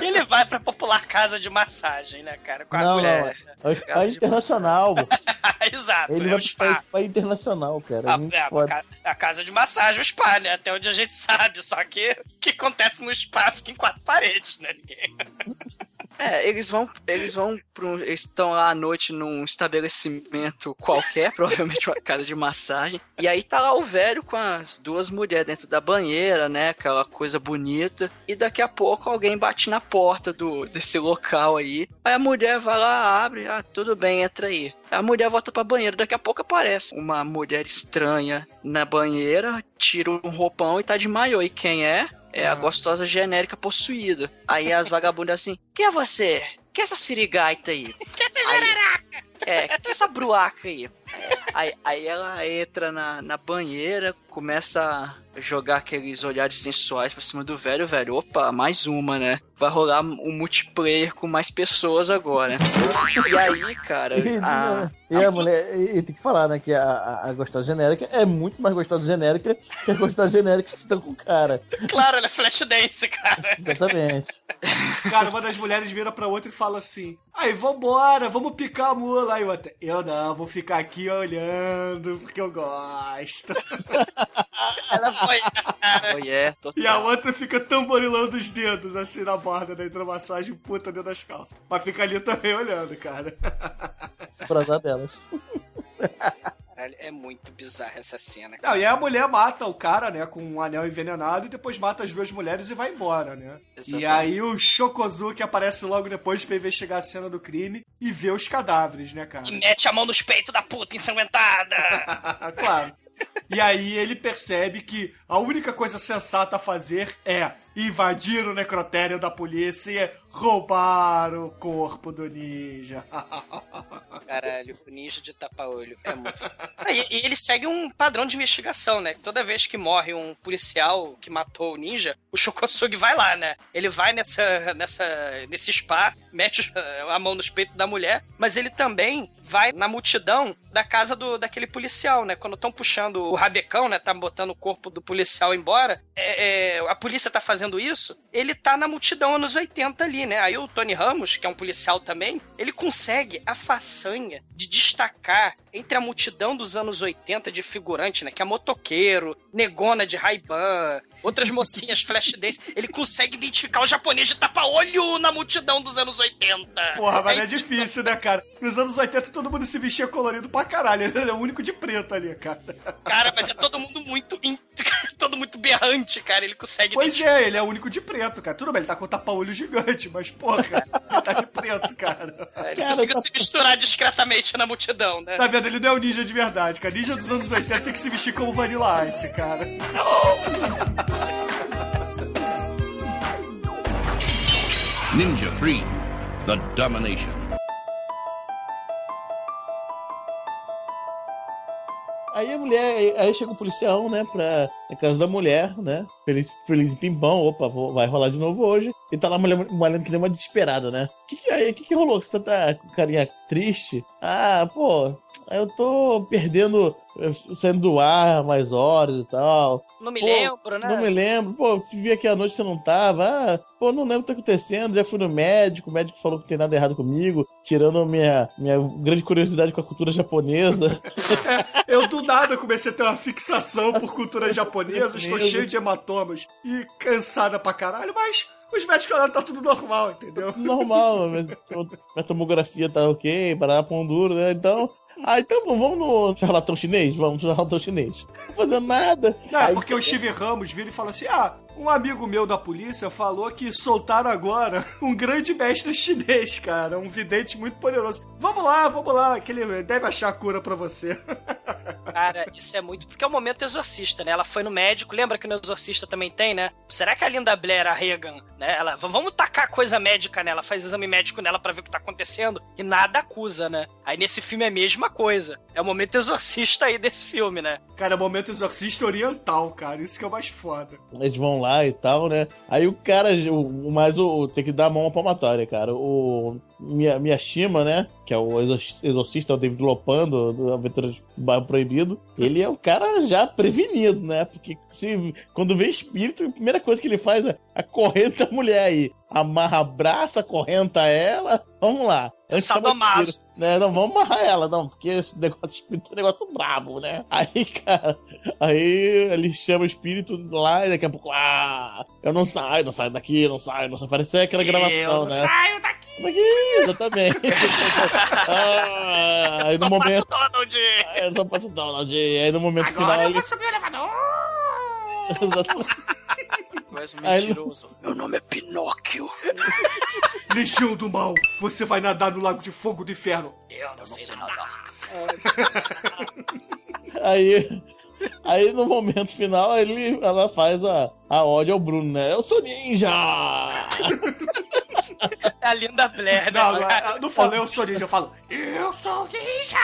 Ele vai pra popular casa de massagem, né, cara? Com a Não, mulher. não. A, a internacional. Exato, Ele é o vai spa. internacional, cara. É A, é, a casa de massagem, o spa, né? Até onde a gente sabe. Só que o que acontece no spa fica em quatro paredes, né? Ninguém... É, eles vão, eles vão pro, eles estão lá à noite num estabelecimento qualquer, provavelmente uma casa de massagem. E aí tá lá o velho com as duas mulheres dentro da banheira, né? Aquela coisa bonita. E daqui a pouco alguém bate na porta do desse local aí. Aí a mulher vai lá, abre, ah, tudo bem, entra aí. A mulher volta pra banheira, daqui a pouco aparece uma mulher estranha na banheira, tira um roupão e tá de maiô. E quem é? É a gostosa genérica possuída. Aí as vagabundas assim, quem é você? Que é essa sirigaita aí? Que essa Aí- É, que é essa bruaca aí? Aí, aí ela entra na, na banheira, começa a jogar aqueles olhares sensuais pra cima do velho, velho. Opa, mais uma, né? Vai rolar um multiplayer com mais pessoas agora. E aí, cara, E, a, e a mulher, e, tem que falar, né, que a, a, a gostosa genérica é muito mais gostosa genérica que a gostosa genérica que estão com o cara. Claro, ela é flash dance, cara. Exatamente. Cara, uma das mulheres vira pra outra e fala assim: Aí, vambora, vamos picar a mula. Aí outra, eu não, vou ficar aqui olhando porque eu gosto. Ela foi. oh yeah, E a outra fica tamborilando os dedos assim na borda da hidromassagem puta dentro das calças. Mas fica ali também olhando, cara. Pra dar delas. Caralho, É muito bizarra essa cena. Não, e aí a mulher mata o cara, né, com um anel envenenado e depois mata as duas mulheres e vai embora, né? E Exatamente. aí o Shokozuki aparece logo depois pra investigar a cena do crime e vê os cadáveres, né, cara? E mete a mão nos peitos da puta ensanguentada. claro. E aí ele percebe que a única coisa sensata a fazer é invadir o necrotério da polícia e roubar o corpo do ninja. Caralho, o ninja de tapa-olho. É muito. Ah, e, e ele segue um padrão de investigação, né? Toda vez que morre um policial que matou o ninja, o Shokosugi vai lá, né? Ele vai nessa, nessa, nesse spa, mete a mão nos peitos da mulher, mas ele também vai na multidão da casa do, daquele policial, né? Quando estão puxando o rabecão, né? Tá botando o corpo do policial embora, é, é, a polícia tá fazendo isso, ele tá na multidão anos 80 ali, né? Aí o Tony Ramos, que é um policial também, ele consegue a façanha de destacar entre a multidão dos anos 80 de figurante, né? Que é motoqueiro, negona de Ray-Ban, outras mocinhas flash dance. Ele consegue identificar o japonês de tapa-olho na multidão dos anos 80. Porra, mas é, impressionante. difícil, né, cara? Nos anos 80 todo mundo se vestia colorido pra caralho. Ele é o único de preto ali, cara. Cara, mas é todo mundo muito. in- todo muito berrante, cara. Ele consegue. Pois é, ele é o único de preto, cara. Tudo bem, ele tá com o tapa-olho gigante, mas, porra, ele tá de preto, cara. É, Ele conseguiu se misturar discretamente na multidão, né? Tá vendo? Ele não é o ninja de verdade, cara. Ninja dos anos 80 tem que se vestir como Vanilla Ice, cara. Ninja 3 The Domination. Aí a mulher, aí chega o policial, né, pra na casa da mulher, né? Feliz, feliz pimbão, opa, vou- vai rolar de novo hoje. E tá lá a mulher malhando que nem uma desesperada, né? Que que, aí, que que rolou? Você tá com carinha triste? Ah, pô, eu tô perdendo, eh, saindo do ar mais horas e tal. Não me Pô, lembro, né? Não me lembro. Pô, te vi aqui à noite você não tava. Ah, pô, não lembro o que tá acontecendo. Já fui no médico, o médico falou que não tem nada errado comigo, tirando minha, minha grande curiosidade com a cultura japonesa. Eu do nada comecei a ter uma fixação por cultura japonesa, estou cheio de hematomas e cansada pra caralho, mas os médicos falaram que tá tudo normal, entendeu? Normal, mas minha tomografia tá ok, para pão duro, né? Então. Ah, então bom, vamos no charlatão chinês? Vamos no charlatão chinês. Não fazendo nada. Não, é Aí porque o Steven Ramos vira e fala assim: ah, um amigo meu da polícia falou que soltaram agora um grande mestre chinês, cara, um vidente muito poderoso. Vamos lá, vamos lá, que ele deve achar a cura pra você. Cara, isso é muito. Porque é o momento exorcista, né? Ela foi no médico, lembra que no exorcista também tem, né? Será que a Linda Blair, a Reagan, né? Ela, "V- vamos tacar coisa médica nela, faz exame médico nela pra ver o que tá acontecendo e nada acusa, né? Aí nesse filme é a mesma coisa. É o momento exorcista aí desse filme, né? Cara, é momento exorcista oriental, cara, isso que é o mais foda. Eles vão lá e tal, né? Aí o cara, o, mais o, tem que dar a mão à palmatória, cara. O Miyashima, né? Que é o exor- exorcista, o David Lopan do, do Bairro Proibido. Ele é o cara já prevenido, né? Porque se, quando vê espírito, a primeira coisa que ele faz é acorrenta a mulher aí. Amarra, abraça, acorrenta ela. Vamos lá. Antes Sadomaso. Né? Não, vamos amarrar ela, não, porque esse negócio de espírito é um negócio brabo, né? Aí, cara, aí ele chama o espírito lá e daqui a pouco, ah, eu não saio, não saio daqui, não saio, não saio. Parece aquela gravação, eu não né? saio daqui! Daqui, exatamente. ah, aí no Só momento. faço Donald! É, só passa o Donald. Aí no momento Agora final eu ele. vou subir o elevador! Exatamente. Mais um Aí- mentiroso. Meu nome é Pinóquio. Legião do mal, você vai nadar no lago de fogo do inferno. Eu não sei nadar. Aí, aí no momento final ele, ela faz a, a ódio ao Bruno, né? Eu sou ninja! É a Linda Blair, né? Não, não, falo eu sou ninja, eu falo eu sou ninja!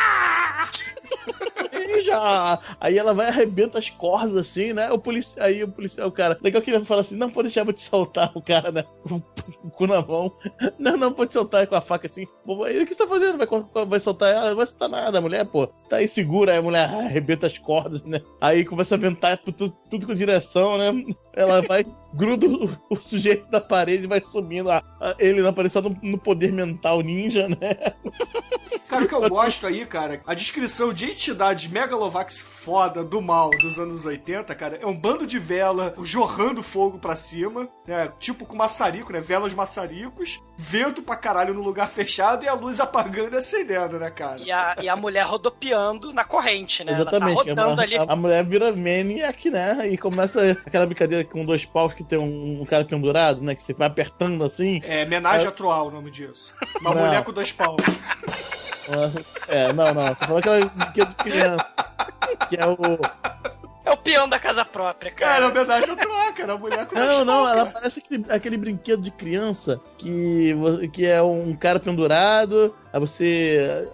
Ninja! Aí ela vai e arrebenta as cordas assim, né? O policial, aí o policial, o cara, legal que ele fala assim: não pode deixar eu te soltar, o cara, né? Com o cu na mão. Não, não, pode soltar com a faca assim. Aí, o que você tá fazendo? Vai, vai soltar ela? Não vai soltar nada, a mulher, pô. Tá aí segura, aí a mulher arrebenta as cordas, né? Aí começa a ventar por tudo, tudo com direção, né? Ela vai, gruda o, o sujeito na parede e vai sumindo. a- a- ele na parede só no, no poder mental ninja, né? Cara, o que eu gosto aí, cara, a descrição de entidade Megalovax foda do mal dos anos 80, cara, é um bando de vela jorrando fogo pra cima, né? Tipo com maçarico, né? Velas maçaricos, vento pra caralho no lugar fechado e a luz apagando e acendendo, né, cara? E a, e a mulher rodopiando na corrente, né? Exatamente. Ela tá rodando a, ali. a, a mulher vira maniac, né? E começa aquela brincadeira com dois paus que tem um, um cara pendurado, né? Que você vai apertando assim. É, homenagem a Troal o nome disso. Uma Não. mulher com dois paus. É, não, não. Tô falando aquela brinquedo de criança. Que é o. É o peão da casa própria, Cara, cara. é homenagem a Troal, cara. A mulher com dois Não, não, ela parece aquele, aquele brinquedo de criança que, que é um cara pendurado, aí você.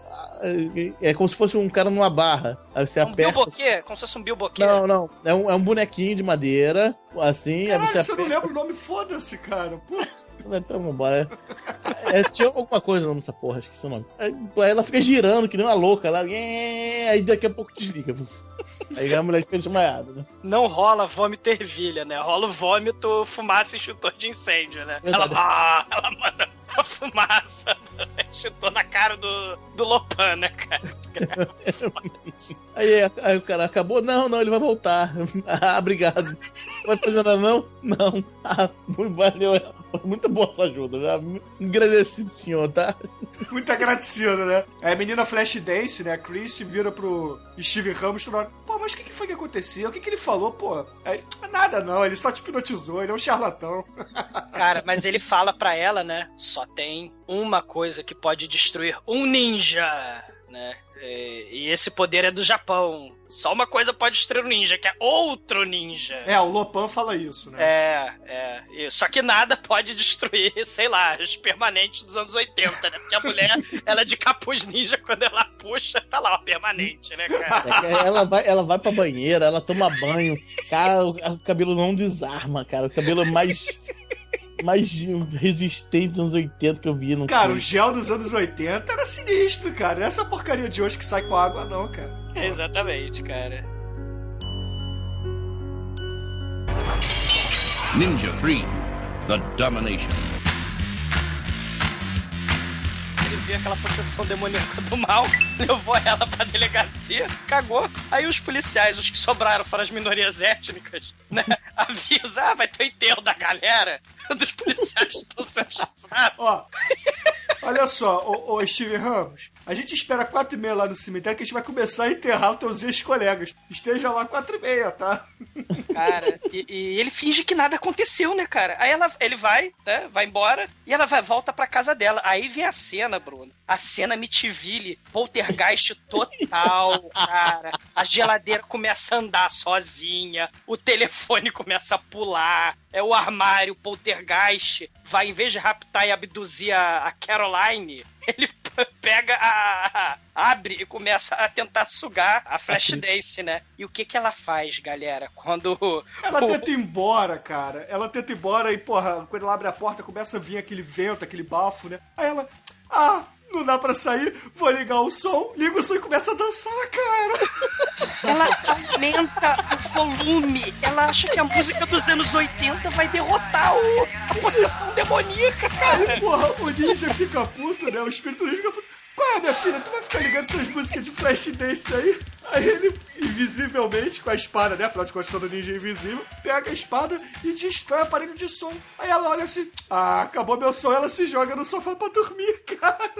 É como se fosse um cara numa barra. Aí você Um aperta. bilboquê, como se fosse um bilboquê. Não, não. É um, é um bonequinho de madeira, assim, aí Caralho, você você não aperta. lembra o nome? Foda-se, cara. Pô. Então, vambora. É, tinha alguma coisa no nome dessa porra, esqueci o nome. Aí, ela fica girando, que nem uma louca lá. Aí daqui a pouco desliga. Aí a mulher fica desmaiada, né? Não rola vômito e ervilha, né? Rola o vômito, fumaça e extintor de incêndio, né? Ela, ah, ela manda a fumaça, extintor na cara do, do Lopan, né, cara? Aí, aí o cara acabou, não, não, ele vai voltar. Ah, obrigado. Não vai fazer nada, não? Não. Ah, muito valeu. Muito boa sua ajuda. né? Agradecido, senhor, tá? Muito agradecido, né? Aí a menina Flash Dance, né? A Chris vira pro Steve Ramos toda hora. Pô, mas o que, que foi que aconteceu? O que, que ele falou, pô? Aí, nada não, ele só te hipnotizou, ele é um charlatão. Cara, mas ele fala pra ela, né? Só tem uma coisa que pode destruir um ninja, né? E, e esse poder é do Japão. Só uma coisa pode destruir um ninja, que é outro ninja. É, o Lopan fala isso, né? É, é. Só que nada pode destruir, sei lá, os permanentes dos anos 80, né? Porque a mulher, ela é de capuz ninja, quando ela puxa, tá lá, ó, permanente, né, cara? É ela vai, ela vai pra banheira, ela toma banho. Cara, o, o cabelo não desarma, cara. O cabelo mais. Mais resistente dos anos 80 que eu vi. Não Cara, o gel dos anos 80 era sinistro, cara. Não é essa porcaria de hoje que sai com água, não, cara. Exatamente, cara. Ninja 3 The Domination. Ele viu aquela possessão demoníaca do mal, levou ela pra delegacia, cagou. Aí os policiais, os que sobraram foram as minorias étnicas, né? Avisa, ah, vai ter o enterro da galera. Dos policiais estão sendo chassados. Ó, olha só, ô, ô Steve Ramos, a gente espera quatro e meia lá no cemitério que a gente vai começar a enterrar os teus ex-colegas. Esteja lá quatro e meia, tá? Cara, e, e ele finge que nada aconteceu, né, cara? Aí ela, ele vai, né, vai embora, e ela vai, volta pra casa dela. Aí vem a cena, Bruno. A cena Mitiville, poltergeist total, cara. A geladeira começa a andar sozinha, o telefone começa a pular, é o armário, poltergeist, vai, em vez de raptar e abduzir a, a Caroline, ele pega a, abre e começa a tentar sugar a Flashdance, né? E o que que ela faz, galera? Quando Ela o- tenta ir embora, cara. Ela tenta ir embora e, porra, quando ela abre a porta, começa a vir aquele vento, aquele bafo, né? Aí ela, ah, não dá pra sair, vou ligar o som, liga o som e começa a dançar, cara. ela aumenta o volume. Ela acha que a música dos anos 80 vai derrotar o, a possessão demoníaca, cara. Porra, o ninja fica puto, né? O espírito ninja fica puto. Qual é, minha filha? Tu vai ficar ligando essas músicas de flash dance aí? Aí ele, invisivelmente, com a espada, né? Afinal de contas, todo ninja é invisível, pega a espada e destrói o aparelho de som. Aí ela olha assim, ah, acabou meu som, ela se joga no sofá pra dormir, cara.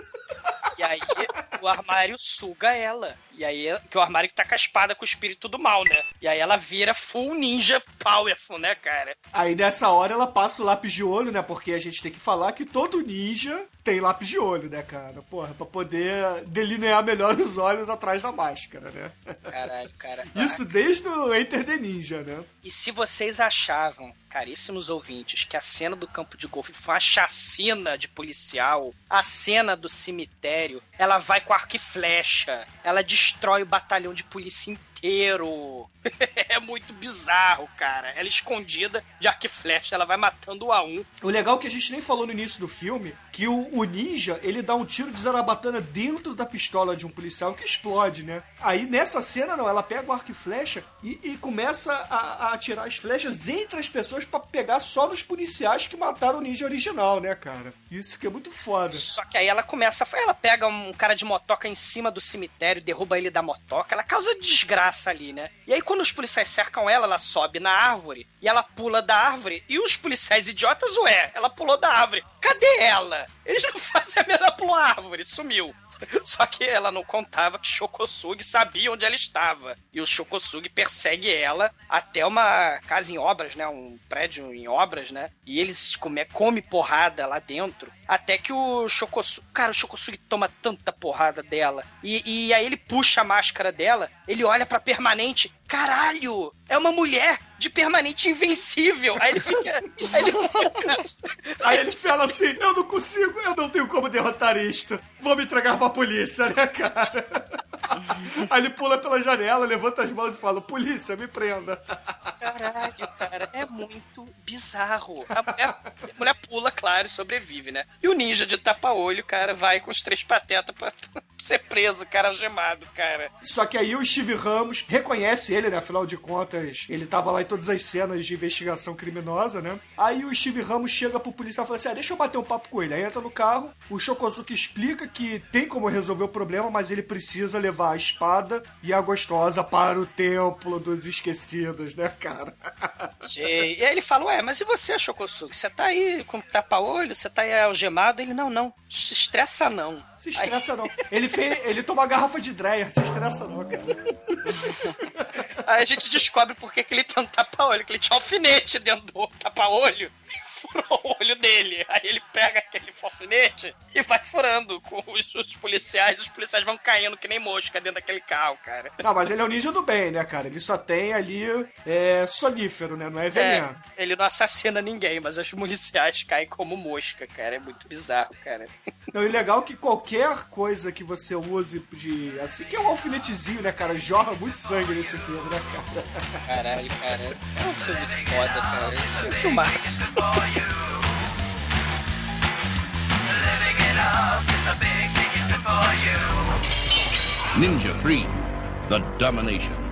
E aí o armário suga ela. E aí, que o armário que tá com a espada com o espírito do mal, né? E aí ela vira full ninja powerful, né, cara? Aí nessa hora ela passa o lápis de olho, né? Porque a gente tem que falar que todo ninja tem lápis de olho, né, cara? Porra, pra poder delinear melhor os olhos atrás da máscara, né? Caralho, cara. Isso desde o Enter the Ninja, né? E se vocês achavam, caríssimos ouvintes, que a cena do campo de golfe foi uma chacina de policial, a cena do cemitério, ela vai com arco e flecha, ela destrói o batalhão de polícia inteiro. é muito bizarro, cara. Ela escondida de arco e flecha, ela vai matando um a um. O legal é que a gente nem falou no início do filme que o, o ninja, ele dá um tiro de zarabatana dentro da pistola de um policial que explode, né? Aí nessa cena, não, ela pega o arco e flecha e, e começa a, a atirar as flechas entre as pessoas pra pegar só nos policiais que mataram o ninja original, né, cara? Isso que é muito foda. Só que aí ela começa, ela pega um cara de motoca em cima do cemitério, derruba ele da motoca, ela causa desgraça ali, né? E aí quando os policiais cercam ela, ela sobe na árvore e ela pula da árvore. E os policiais idiotas, ué, ela pulou da árvore. Cadê ela? Eles não fazem a menor pular a árvore, sumiu. Só que ela não contava que Shokosugi sabia onde ela estava. E o Shokosugi persegue ela até uma casa em obras, né? Um prédio em obras, né? E eles come, come porrada lá dentro. Até que o Shokosugi. Cara, o Shokosugi toma tanta porrada dela. E, e aí ele puxa a máscara dela. Ele olha pra permanente. Caralho! É uma mulher de permanente invencível. Aí ele fica. Aí ele fica. Aí ele fala assim: Eu não consigo, eu não tenho como derrotar isto. Vou me entregar pra polícia, né, cara? Aí ele pula pela janela, levanta as mãos e fala: Polícia, me prenda. Caralho, cara, é muito bizarro. A mulher, a mulher pula, claro, e sobrevive, né? E o ninja de tapa-olho, cara, vai com os três patetas pra, ser preso, cara, algemado, cara. Só que aí o Steve Ramos reconhece ele, né? Afinal de contas, ele tava lá em todas as cenas de investigação criminosa, né? Aí o Steve Ramos chega pro policial e fala assim: ah, deixa eu bater um papo com ele. Aí entra no carro, o Shokozuki explica que tem como resolver o problema, mas ele precisa levar a espada e a gostosa para o templo dos esquecidos, né, cara? Sei. E aí ele fala, ué, mas e você, Shokosugi? Você tá aí com tapa-olho? Você tá aí algemado? Ele, não, não, se estressa não. Se estressa não. Ele, fez, ele toma uma garrafa de Dreyer, se estressa não, cara. Aí a gente descobre por que ele tem um tapa-olho, que ele tinha um alfinete dentro do tapa-olho furou o olho dele. Aí ele pega aquele alfinete e vai furando com os, os policiais, os policiais vão caindo que nem mosca dentro daquele carro, cara. Não, mas ele é o ninja do bem, né, cara? Ele só tem ali é, sonífero, né? Não é veneno. É, ele não assassina ninguém, mas os policiais caem como mosca, cara. É muito bizarro, cara. Não, e legal que qualquer coisa que você use de. Assim que é um alfinetezinho, né, cara? Jorra muito sangue nesse filme, né, cara? Caralho, cara. É um filme muito foda, cara. Esse filme é um filmaço. Ninja 3 The Domination.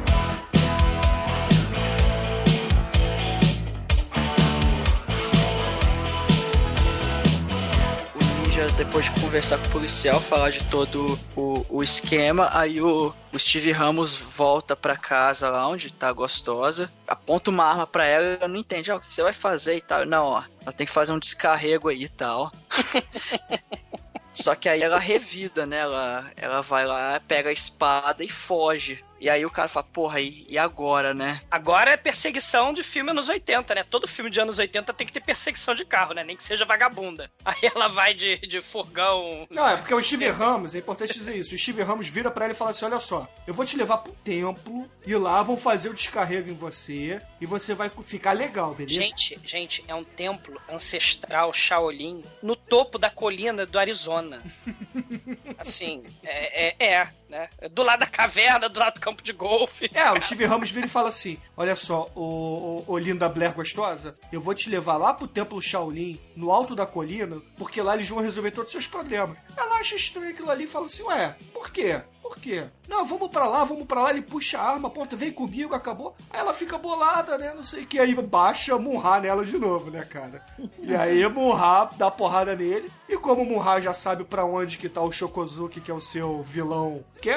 Depois de conversar com o policial, falar de todo o, o esquema, aí o, o Steve Ramos volta pra casa lá onde tá gostosa, aponta uma arma pra ela ela não entende, ó, o que você vai fazer e tal. Não, ó, ela tem que fazer um descarrego aí e tal. Só que aí ela revida, né? Ela, ela vai lá, pega a espada e foge. E aí o cara fala, porra, e, e agora, né? Agora é perseguição de filme anos 80, né? Todo filme de anos 80 tem que ter perseguição de carro, né? Nem que seja vagabunda. Aí ela vai de, de furgão. Não, é porque o Steve Ramos, é importante dizer isso. O Steve Ramos vira pra ela e fala assim: olha só, eu vou te levar pro templo e lá vão fazer o descarrego em você e você vai ficar legal, beleza? Gente, gente, é um templo ancestral Shaolin no topo da colina do Arizona. Assim, é, é, é, né? Do lado da caverna, do lado do campo de golfe. É, o Steve Ramos vira e fala assim: Olha só, ô, ô, ô linda Blair gostosa, eu vou te levar lá pro templo Shaolin, no alto da colina, porque lá eles vão resolver todos os seus problemas. Ela acha estranho aquilo ali e fala assim: Ué, por quê? Por quê? Não, vamos pra lá, vamos pra lá. Ele puxa a arma, ponta, vem comigo, acabou. Aí ela fica bolada, né? Não sei o que. Aí baixa Munha nela de novo, né, cara? E aí Munha dá porrada nele. E como o Munha já sabe pra onde que tá o Shokozuki, que é o seu vilão, que é-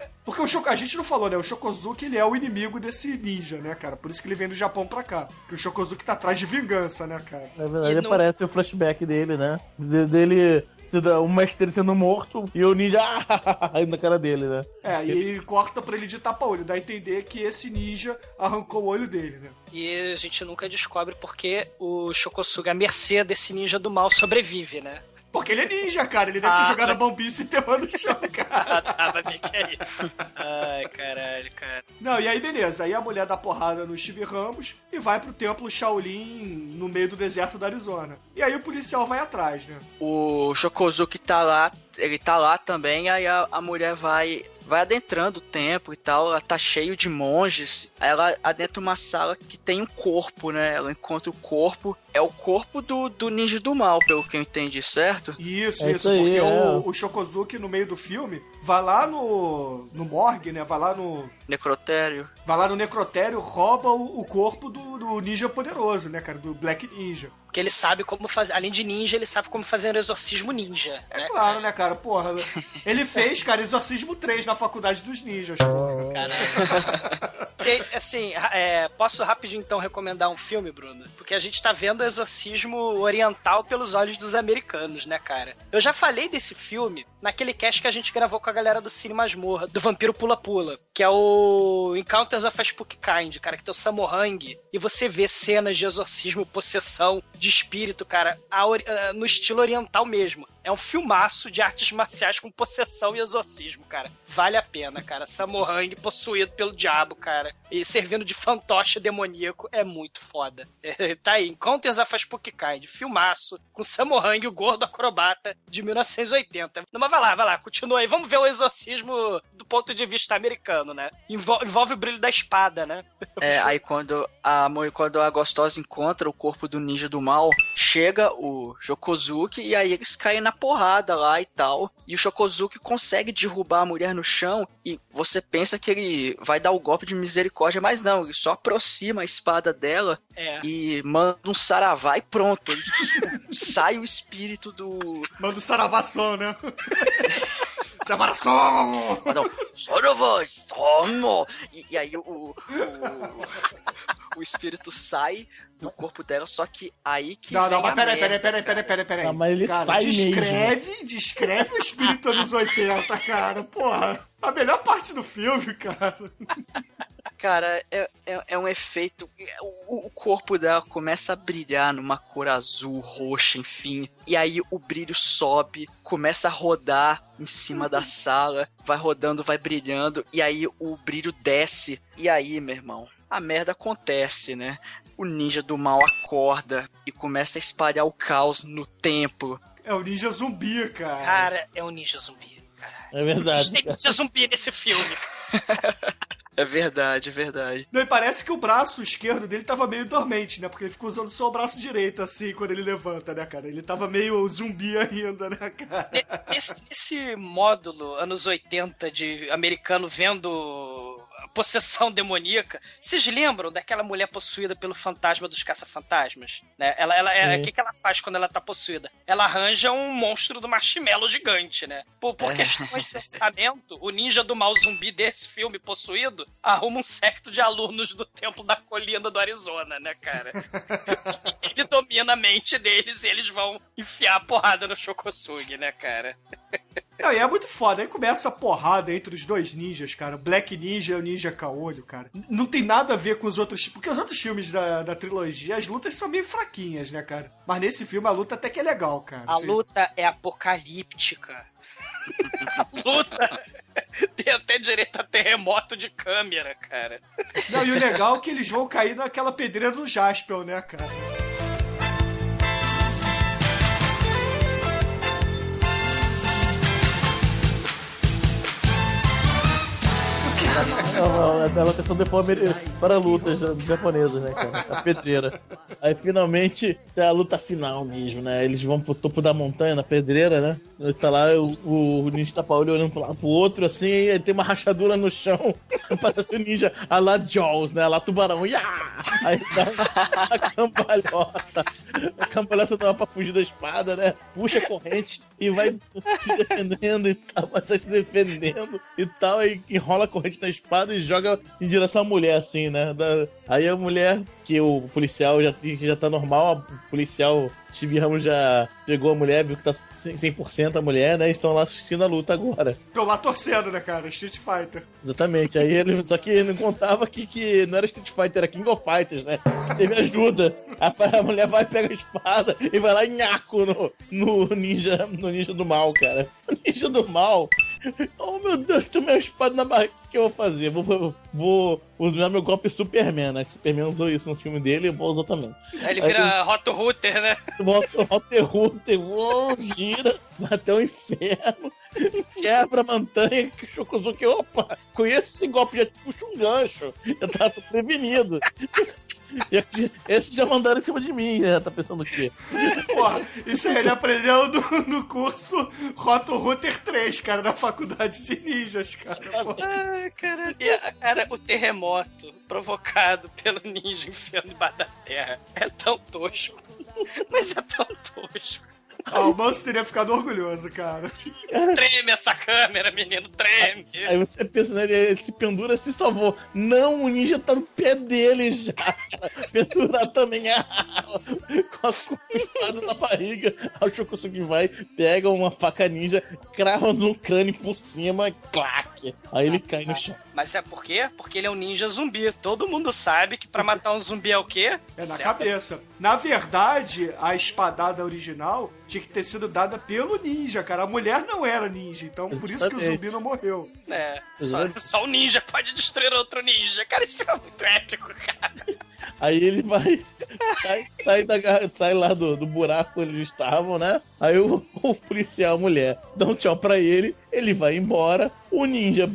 é porque o Shoko, a gente não falou, né? O Shokozuki, ele é o inimigo desse ninja, né, cara? Por isso que ele vem do Japão pra cá. Que o Shokozuki tá atrás de vingança, né, cara? Na verdade, E não- aparece o flashback dele, né? De- dele, sendo- o mestre sendo morto e o ninja na cara dele, né? É, e ele corta pra ele de tapa-olho. Dá a entender que esse ninja arrancou o olho dele, né? E a gente nunca descobre porque o Shokosuga, à mercê desse ninja do mal, sobrevive, né? Porque ele é ninja, cara. Ele deve Ah, ter jogado tá. a bombice e enterrado no chão, cara. Ah, tá, vai ver que é isso. Ai, caralho, cara. Não, e aí beleza. Aí a mulher dá porrada no Steve Ramos e vai pro templo Shaolin no meio do deserto da Arizona. E aí o policial vai atrás, né? O Shokozuki tá lá, ele tá lá também, aí a, a mulher vai vai adentrando o templo e tal, ela tá cheio de monges. Aí ela adentra uma sala que tem um corpo, né? Ela encontra o corpo, é o corpo do, do ninja do mal, pelo que eu entendi, certo? Isso, É isso, isso aí, porque é. o, o Shokozuki, no meio do filme, vai lá no, no morgue, né? Vai lá no, Necrotério. vai lá no necrotério, rouba o, o corpo do, do ninja poderoso, né, cara? Do Black Ninja. Porque ele sabe como fazer. Além de ninja, ele sabe como fazer um exorcismo ninja. É né, claro, né, cara? Porra, ele fez, cara, Exorcismo 3 na Faculdade dos Ninjas, porra. Porque, assim, é, posso rapidinho então recomendar um filme, Bruno? Porque a gente tá vendo o exorcismo oriental pelos olhos dos americanos, né, cara? Eu já falei desse filme naquele cast que a gente gravou com a galera do Cine Masmorra, do Vampiro Pula Pula, que é o Encounters of a Spook Kind, cara, que tem o Samohang, e você vê cenas de exorcismo, possessão, de espírito, cara, ah, no estilo oriental mesmo. É um filmaço de artes marciais com possessão e exorcismo, cara. Vale a pena, cara. Samohang possuído pelo diabo, cara. E servindo de fantoche demoníaco é muito foda. É, tá aí, Encounters of a Spook Kind. Filmaço com Samohang, o gordo acrobata de 1980. Não, mas vai lá, vai lá, continua aí. Vamos ver o exorcismo do ponto de vista americano, né? Envol- envolve o brilho da espada, né? É, aí quando a quando a gostosa encontra o corpo do ninja do mal, chega o Shokozuki e aí eles caem na porrada lá e tal. E o Shokozuki consegue derrubar a mulher no chão e você pensa que ele vai dar o golpe de misericórdia, mas não, ele só aproxima a espada dela É. e manda um saravá e pronto. Ele sai o espírito do. Manda o Saravação, né? Saravação! Manda um saravá, somo! E, e aí o, o, o espírito sai do corpo dela, só que aí que. Não, não, mas a peraí, peraí, peraí, peraí, peraí, peraí. Ah, mas ele cara, sai mesmo. descreve, descreve o espírito anos 80, cara. Porra, a melhor parte do filme, cara. Cara, é, é, é um efeito. O, o corpo dela começa a brilhar numa cor azul, roxa, enfim. E aí o brilho sobe, começa a rodar em cima da sala, vai rodando, vai brilhando. E aí o brilho desce. E aí, meu irmão, a merda acontece, né? O ninja do mal acorda e começa a espalhar o caos no templo. É o ninja zumbi, cara. Cara, é um ninja zumbi. É verdade. Tem ninja zumbi nesse filme. É verdade, é verdade. Não, e parece que o braço esquerdo dele tava meio dormente, né? Porque ele ficou usando só o braço direito, assim, quando ele levanta, né, cara? Ele tava meio zumbi ainda, né, cara? Esse, esse módulo, anos 80, de americano vendo possessão demoníaca. Vocês lembram daquela mulher possuída pelo fantasma dos caça-fantasmas? Né? Ela, ela, ela- Sim. o que, que ela faz quando ela tá possuída? Ela arranja um monstro do marshmallow gigante, né? Por, por É. questões de orçamento, o ninja do mal zumbi desse filme possuído arruma um secto de alunos do templo da colina do Arizona, né, cara? Ele domina a mente deles e eles vão enfiar a porrada no Shokosugi, né, cara? Não, e é muito foda. Aí começa a porrada entre os dois ninjas, cara. Black Ninja e o Ninja Caolho, cara. Não tem nada a ver com os outros. Porque os outros filmes da, da trilogia, as lutas são meio fraquinhas, né, cara? Mas nesse filme a luta até que é legal, cara. A Você- luta é apocalíptica. a luta tem até direito a terremoto de câmera, cara. Não, e o legal é que eles vão cair naquela pedreira do Jaspel, né, cara? Ela questão de forma para lutas ja- japonesas, né, cara? A pedreira. Aí finalmente tem a luta final mesmo, né? Eles vão pro topo da montanha, na pedreira, né? Tá lá o, o ninja tá olhando pro pro outro, assim, e tem uma rachadura no chão. Parece o ninja a lá Jaws, né? A lá tubarão. Iá! Aí dá a cambalhota. A cambalhota dá pra fugir da espada, né? Puxa a corrente e vai se defendendo e tal, vai se defendendo e tal, aí enrola a corrente na espada e joga em direção à mulher, assim, né? Da- Aí a mulher, que o policial já, que já tá normal, o policial Steve Ramos já pegou a mulher, viu que tá 100% a mulher, né? e Estão lá assistindo a luta agora. Tô lá torcendo, né, cara? Street Fighter. Exatamente. Aí ele. Só que ele não contava que, que não era Street Fighter, era King of Fighters, né? Teve ajuda. A, a mulher vai, pega a espada e vai lá e nhaco no, no ninja, no ninja do mal, cara. O ninja do mal. Oh meu Deus, tem uma espada na barriga. O que eu vou fazer? Vou, vou, vou usar meu golpe Superman, né? Superman usou isso no filme dele, eu vou usar também. Aí ele vira Hot Router, né? Volta o Walter Router, uou, gira até o inferno, quebra a montanha, que o Shokozuki, opa, conheço esse golpe, já puxa um gancho, eu tava prevenido. Esses já mandaram em cima de mim, né? Tá pensando o quê? Porra, isso aí ele aprendeu no, no curso Roto Router 3, cara, na faculdade de ninjas, cara. Ai, caralho. E, a- cara, o terremoto provocado pelo ninja enfiando embaixo da terra é tão tosco. Mas é tão tosco. Ah, o Manso teria ficado orgulhoso, cara. Treme essa câmera, menino, treme. Aí você pensa, né? Ele, se pendura, se salvou. Não, o ninja tá no pé dele já. Pendurar também. Com a com a espada na barriga. Aí o Shokosugi vai, pega uma faca ninja, crava no crânio por cima, claque. Aí ele cai no chão. Mas é por quê? Porque ele é um ninja zumbi. Todo mundo sabe que pra matar um zumbi é o quê? É na Certo? cabeça. Na verdade, a espadada original tinha que ter sido dada pelo ninja, cara. A mulher não era ninja, então por isso que o zumbi não morreu. É, só, só um ninja pode destruir outro ninja. Cara, isso fica muito épico, cara. Aí ele vai, sai, sai, da, garra- sai lá do, do buraco onde eles estavam, né? Aí o, o policial, a mulher, dá um tchau pra ele, ele vai embora, o ninja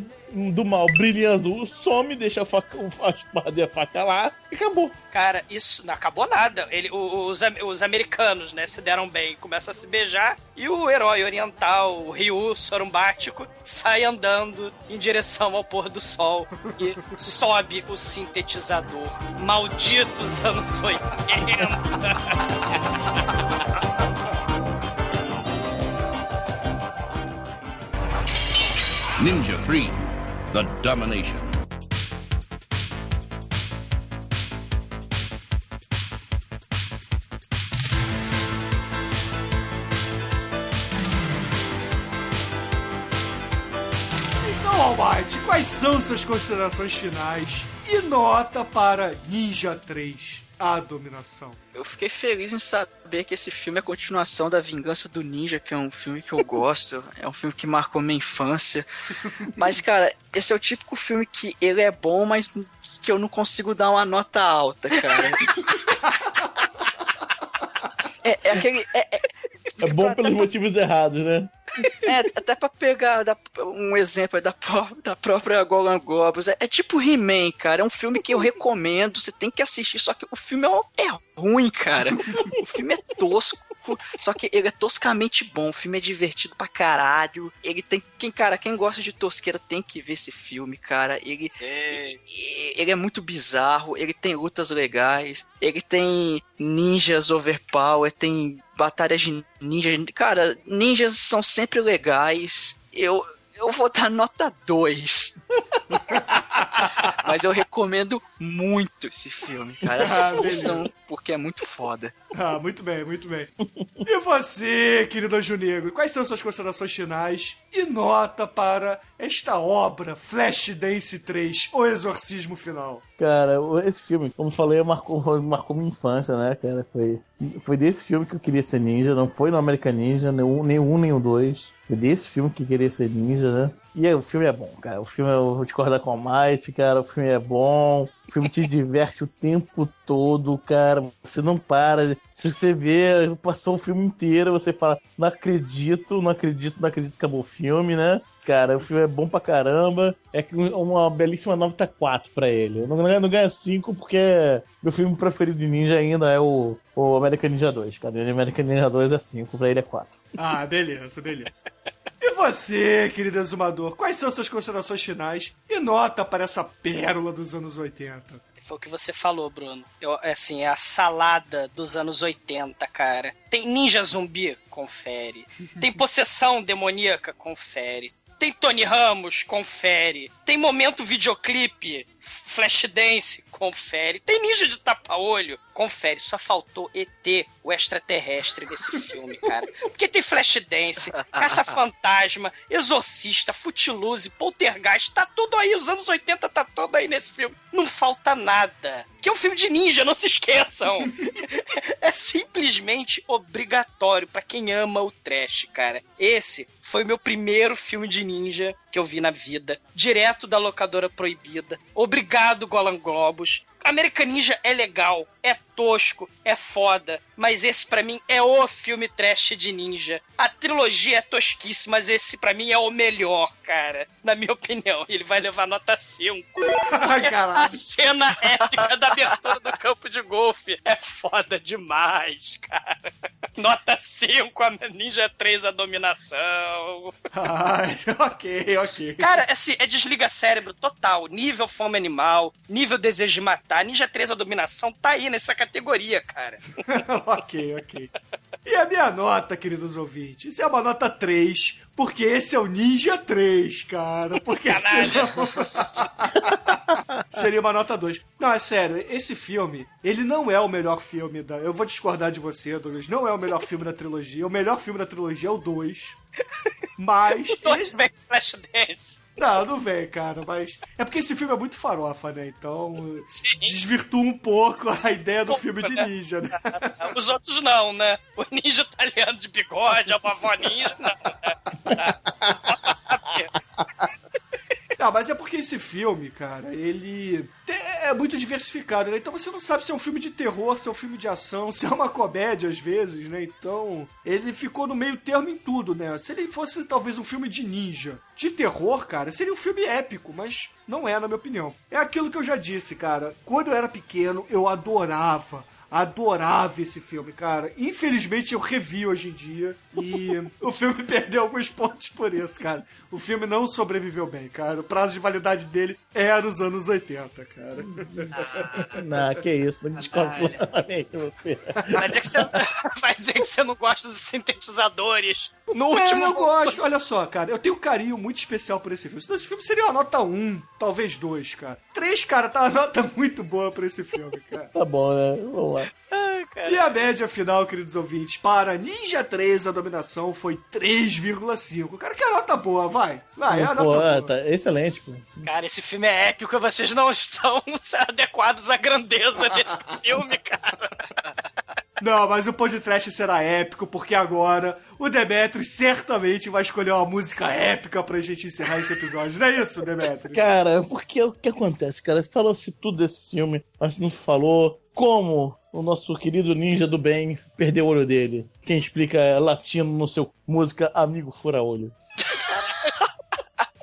do mal brilha azul, some, deixa a, faca, a espada e a faca lá e acabou. Cara, isso não acabou nada. Ele, os, os americanos, né, se deram bem, começam a se beijar e o herói oriental, o Ryu sorumbático, sai andando em direção ao pôr do sol e sobe o sintetizador. Malditos anos 80. Ninja 3 The Domination. Então Almighty, quais são suas considerações finais e nota para Ninja 3, a dominação? Eu fiquei feliz em saber que esse filme é a continuação da Vingança do Ninja, que é um filme que eu gosto. é um filme que marcou minha infância. Mas, cara, esse é o típico filme que ele é bom, mas que eu não consigo dar uma nota alta, cara. É, é aquele. É, é- É bom pelos motivos errados, né? é, até pra pegar da- um exemplo da, da própria Golan Globus. É, é tipo He-Man, cara. É um filme que eu recomendo. Você tem que assistir. Só que o filme é, é ruim, cara. O filme é tosco. Só que ele é toscamente bom. O filme é divertido pra caralho. Ele tem. Quem, cara, quem gosta de tosqueira tem que ver esse filme, cara. Ele. e- Ele é muito bizarro. Ele tem lutas legais. Ele tem ninjas overpower. Tem batalhas de ninjas. Cara, ninjas são sempre legais. Eu. Eu vou dar nota 2. Mas eu recomendo muito esse filme, cara. Ah, Assistam, beleza. porque é muito foda. Ah, muito bem, muito bem. E você, querido Anjo Negro, quais são suas considerações finais e nota para esta obra, Flashdance 3, O Exorcismo Final? Cara, esse filme, como falei, marcou, marcou minha infância, né, cara? Foi, foi desse filme que eu queria ser ninja, não foi no American Ninja, nem um, nem o dois. Foi desse filme que eu queria ser ninja, né? E aí, o filme é bom, cara. O filme, eu vou discordar com a Might, cara. O filme é bom. O filme te diverte o tempo todo, cara. Você não para. Se você vê, passou o filme inteiro, você fala, não acredito, não acredito, não acredito que acabou o filme, né? Cara, o filme é bom pra caramba. É que uma belíssima nota 4 pra ele. Eu não, não ganha 5 porque meu filme preferido de ninja ainda é o, o American Ninja 2. Cara, o American Ninja 2 é 5, pra ele é 4. Ah, beleza, beleza. E você, querido exumador, quais são suas considerações finais e nota para essa pérola dos anos 80? Foi o que você falou, Bruno. Eu, assim, é a salada dos anos 80, cara. Tem ninja zumbi? Confere. Tem possessão demoníaca? Confere. Tem Tony Ramos? Confere. Tem momento videoclipe? Flashdance? Confere. Tem ninja de tapa-olho? Confere. Só faltou ET, o extraterrestre desse filme, cara. Porque tem Flashdance, Caça-Fantasma, Exorcista, Footloose, Poltergeist, tá tudo aí. Os anos 80 tá tudo aí nesse filme. Não falta nada. Que é um filme de ninja, não se esqueçam. é simplesmente obrigatório pra quem ama o trash, cara. Esse foi meu primeiro filme de ninja que eu vi na vida, direto da locadora proibida. Obrigado, Golan Globus. American Ninja é legal, é tosco, é foda, mas esse pra mim é o filme trash de ninja. A trilogia é tosquíssima, mas esse pra mim é o melhor, cara. Na minha opinião, ele vai levar nota 5. a cena épica da abertura do campo de golfe é foda demais, cara. Nota 5, a Ninja 3 a dominação. Ai, ok, ok. Cara, assim, é desliga cérebro total. Nível fome animal, nível desejo de matar. Ninja 3 a dominação tá aí nessa categoria, cara. ok, ok. E a minha nota, queridos ouvintes, é uma nota 3, porque esse é o Ninja 3, cara. Porque senão... Seria uma nota 2. Não, é sério, esse filme, ele não é o melhor filme da. Eu vou discordar de você, Douglas. Não é o melhor filme da trilogia. O melhor filme da trilogia é o 2. Mas. Dois vem Flashdance. Não, não vem, cara, mas. É porque esse filme é muito farofa, né? Então. Desvirtua um pouco a ideia do filme de ninja, né? Os outros não, né? O ninja italiano de bigode, a vovó ninja, não, né? Não, mas é porque esse filme, cara, ele é muito diversificado, né? Então você não sabe se é um filme de terror, se é um filme de ação, se é uma comédia às vezes, né? Então ele ficou no meio termo em tudo, né? Se ele fosse talvez um filme de ninja, de terror, cara, seria um filme épico, mas não é, na minha opinião. É aquilo que eu já disse, cara. Quando eu era pequeno, eu adorava adorava esse filme, cara. Infelizmente eu revi hoje em dia e o filme perdeu alguns pontos por isso, cara. O filme não sobreviveu bem, cara. O prazo de validade dele era os anos 80, cara. Não, que isso, não discordo claramente de você. Vai dizer, que você, vai dizer que você não gosta dos sintetizadores. No É, último. eu gosto. Olha só, cara, eu tenho um carinho muito especial por esse filme. Senão esse filme seria uma nota 1, talvez 2, cara. 3, cara, tá uma nota muito boa pra esse filme, cara. Tá bom, né? Vamos lá. E a média final, queridos ouvintes, para Ninja 3 a dominação foi 3,5. Cara, que nota boa, vai. Vai, é a nota boa. tá excelente, pô. Cara, esse filme é épico e vocês não estão adequados à grandeza desse filme, cara. Não, mas o podcast será épico, porque agora o Demetrius certamente vai escolher uma música épica pra gente encerrar esse episódio. Não é isso, Demetrius? Cara, porque o que acontece, cara? Falou-se tudo desse filme, mas não falou como o nosso querido ninja do bem perdeu o olho dele. Quem explica é latino no seu música Amigo Fura Olho.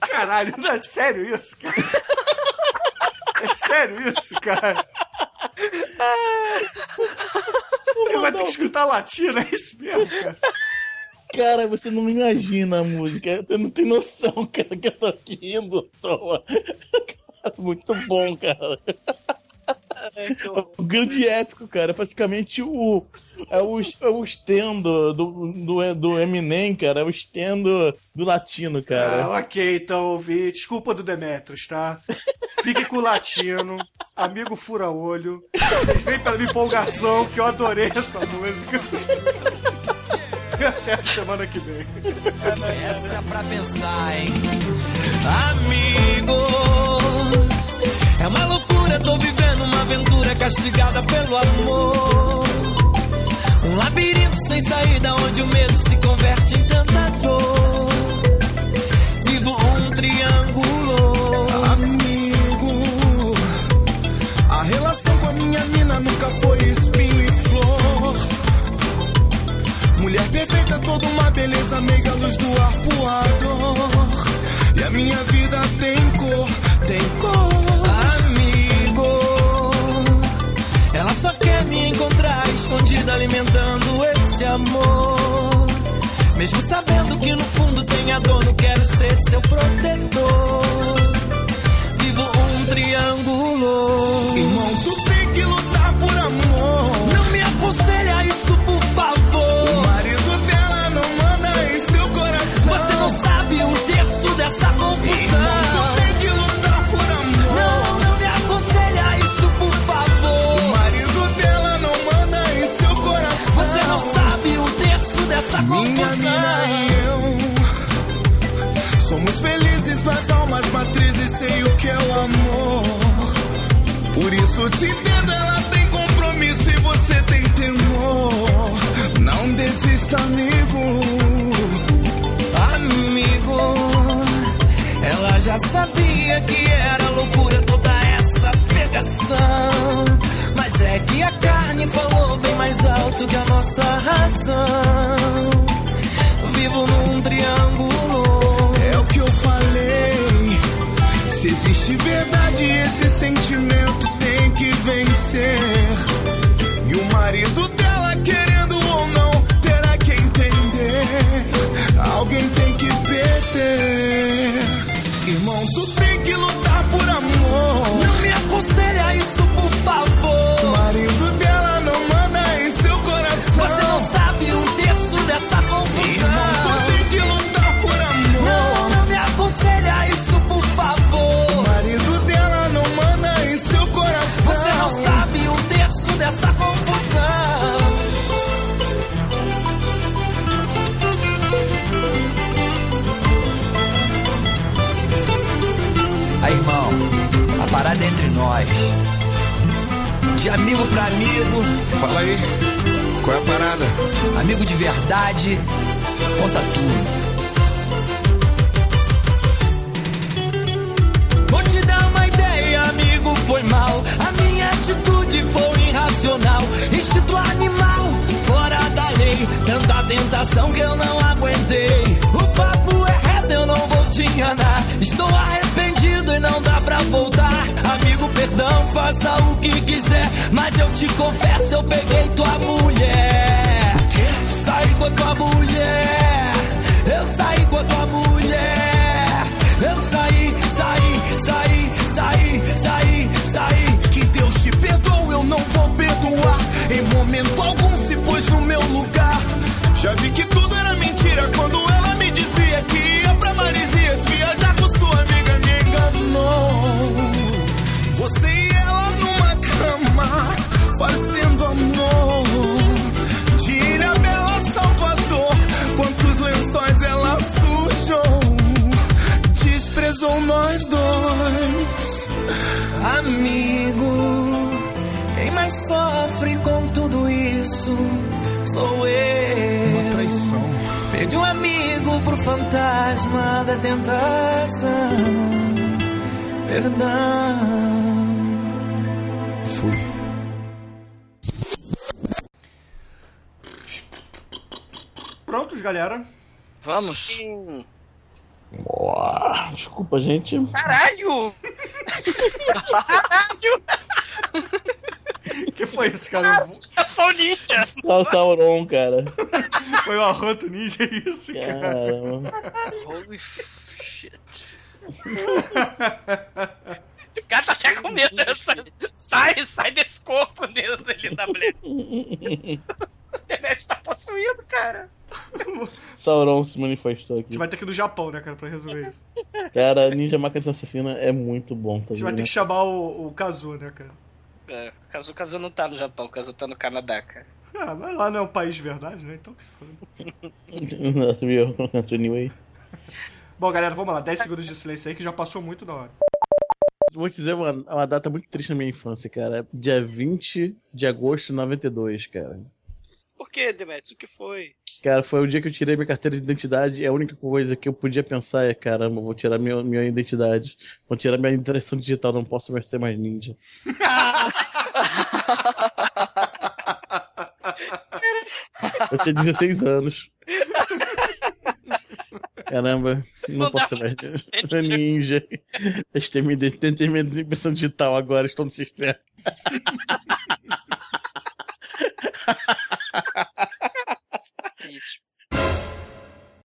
Caralho, não é sério isso, cara? É sério isso, cara? Ele vai ter que escutar latino, é isso mesmo, cara? Cara, você não imagina a música. Você não tem noção, cara, que eu tô aqui rindo à toa. Cara, muito bom, cara. O grande épico, cara. É praticamente o. É o, é o estendo do, do, do Eminem, cara. É o estendo do latino, cara. Ah, ok, então, ouvi. Desculpa do Demetrius, tá? Fique com o latino, amigo fura-olho. Vocês vêm pela minha empolgação, que eu adorei essa música. Até a semana que vem. Essa é pra pensar, hein? Amigo, é uma loucura, tô vivendo uma aventura castigada pelo amor. Um labirinto sem saída, onde o medo se converte em tentador. Vivo toda uma beleza, meiga luz do arpoador. E a minha vida tem cor, tem cor. Amigo, ela só quer me encontrar escondida, alimentando esse amor. Mesmo sabendo que no fundo tem a dor, não quero ser seu protetor. Vivo um triângulo. Por isso te entendo, ela tem compromisso e você tem temor. Não desista, amigo. Amigo, ela já sabia que era loucura toda essa pegação. Mas é que a carne falou bem mais alto que a nossa razão. Vivo num triângulo. Se existe verdade, esse sentimento tem que vencer. E o marido dela, De amigo pra amigo, Fala aí, qual é a parada? amigo de verdade, conta tudo. Vou te dar uma ideia, amigo, foi mal. A minha atitude foi irracional. Instinto animal, fora da lei. Tanta tentação que eu não aguentei. O papo é reto, eu não vou te enganar. Estou voltar. Amigo, perdão, faça o que quiser. Mas eu te confesso, eu peguei tua mulher. Saí com a tua mulher. Eu saí com a tua mulher. Eu saí, saí, saí, saí, saí, saí. Que Deus te perdoe, eu não vou perdoar. Em momento algum se pôs no meu lugar. Já vi que tudo era mentira quando sofre com tudo isso sou eu. Uma traição. Perdi um amigo pro fantasma da tentação. Perdão. Fui. Prontos, galera? Vamos. Sim. Boa. Desculpa, gente. Caralho! Caralho! que foi isso, cara? Foi o ninja! Só o Sauron, cara. Foi o arroto ninja isso, cara. Caramba. Holy shit. O cara tá até com medo. Sai, sai desse corpo dele, dele da mulher. A internet tá possuído, cara. Sauron se manifestou A aqui. gente vai ter que ir no Japão, né, cara, pra resolver isso. Cara, Ninja Máquina Assassina é muito bom A também. gente vai ter né? que chamar o, o Kazu, né, cara? É, o Kazu, Kazu não tá no Japão, o Kazu tá no Canadá, cara. Ah, mas lá não é um país de verdade, né? Então que se foda. Nossa, viu? Anyway. Bom, galera, vamos lá. 10 segundos de silêncio aí que já passou muito da hora. Vou te dizer uma, uma data muito triste na minha infância, cara. Dia 20 de agosto de 92, cara. Por que, Demetrius? O que foi? Cara, foi o dia que eu tirei minha carteira de identidade. E a única coisa que eu podia pensar é: caramba, vou tirar minha, minha identidade. Vou tirar minha impressão digital, não posso mais ser mais ninja. Eu tinha 16 anos. Caramba, não, Não posso mais ser ninja. Tentei minha, tentei minha impressão digital agora, estou no sistema.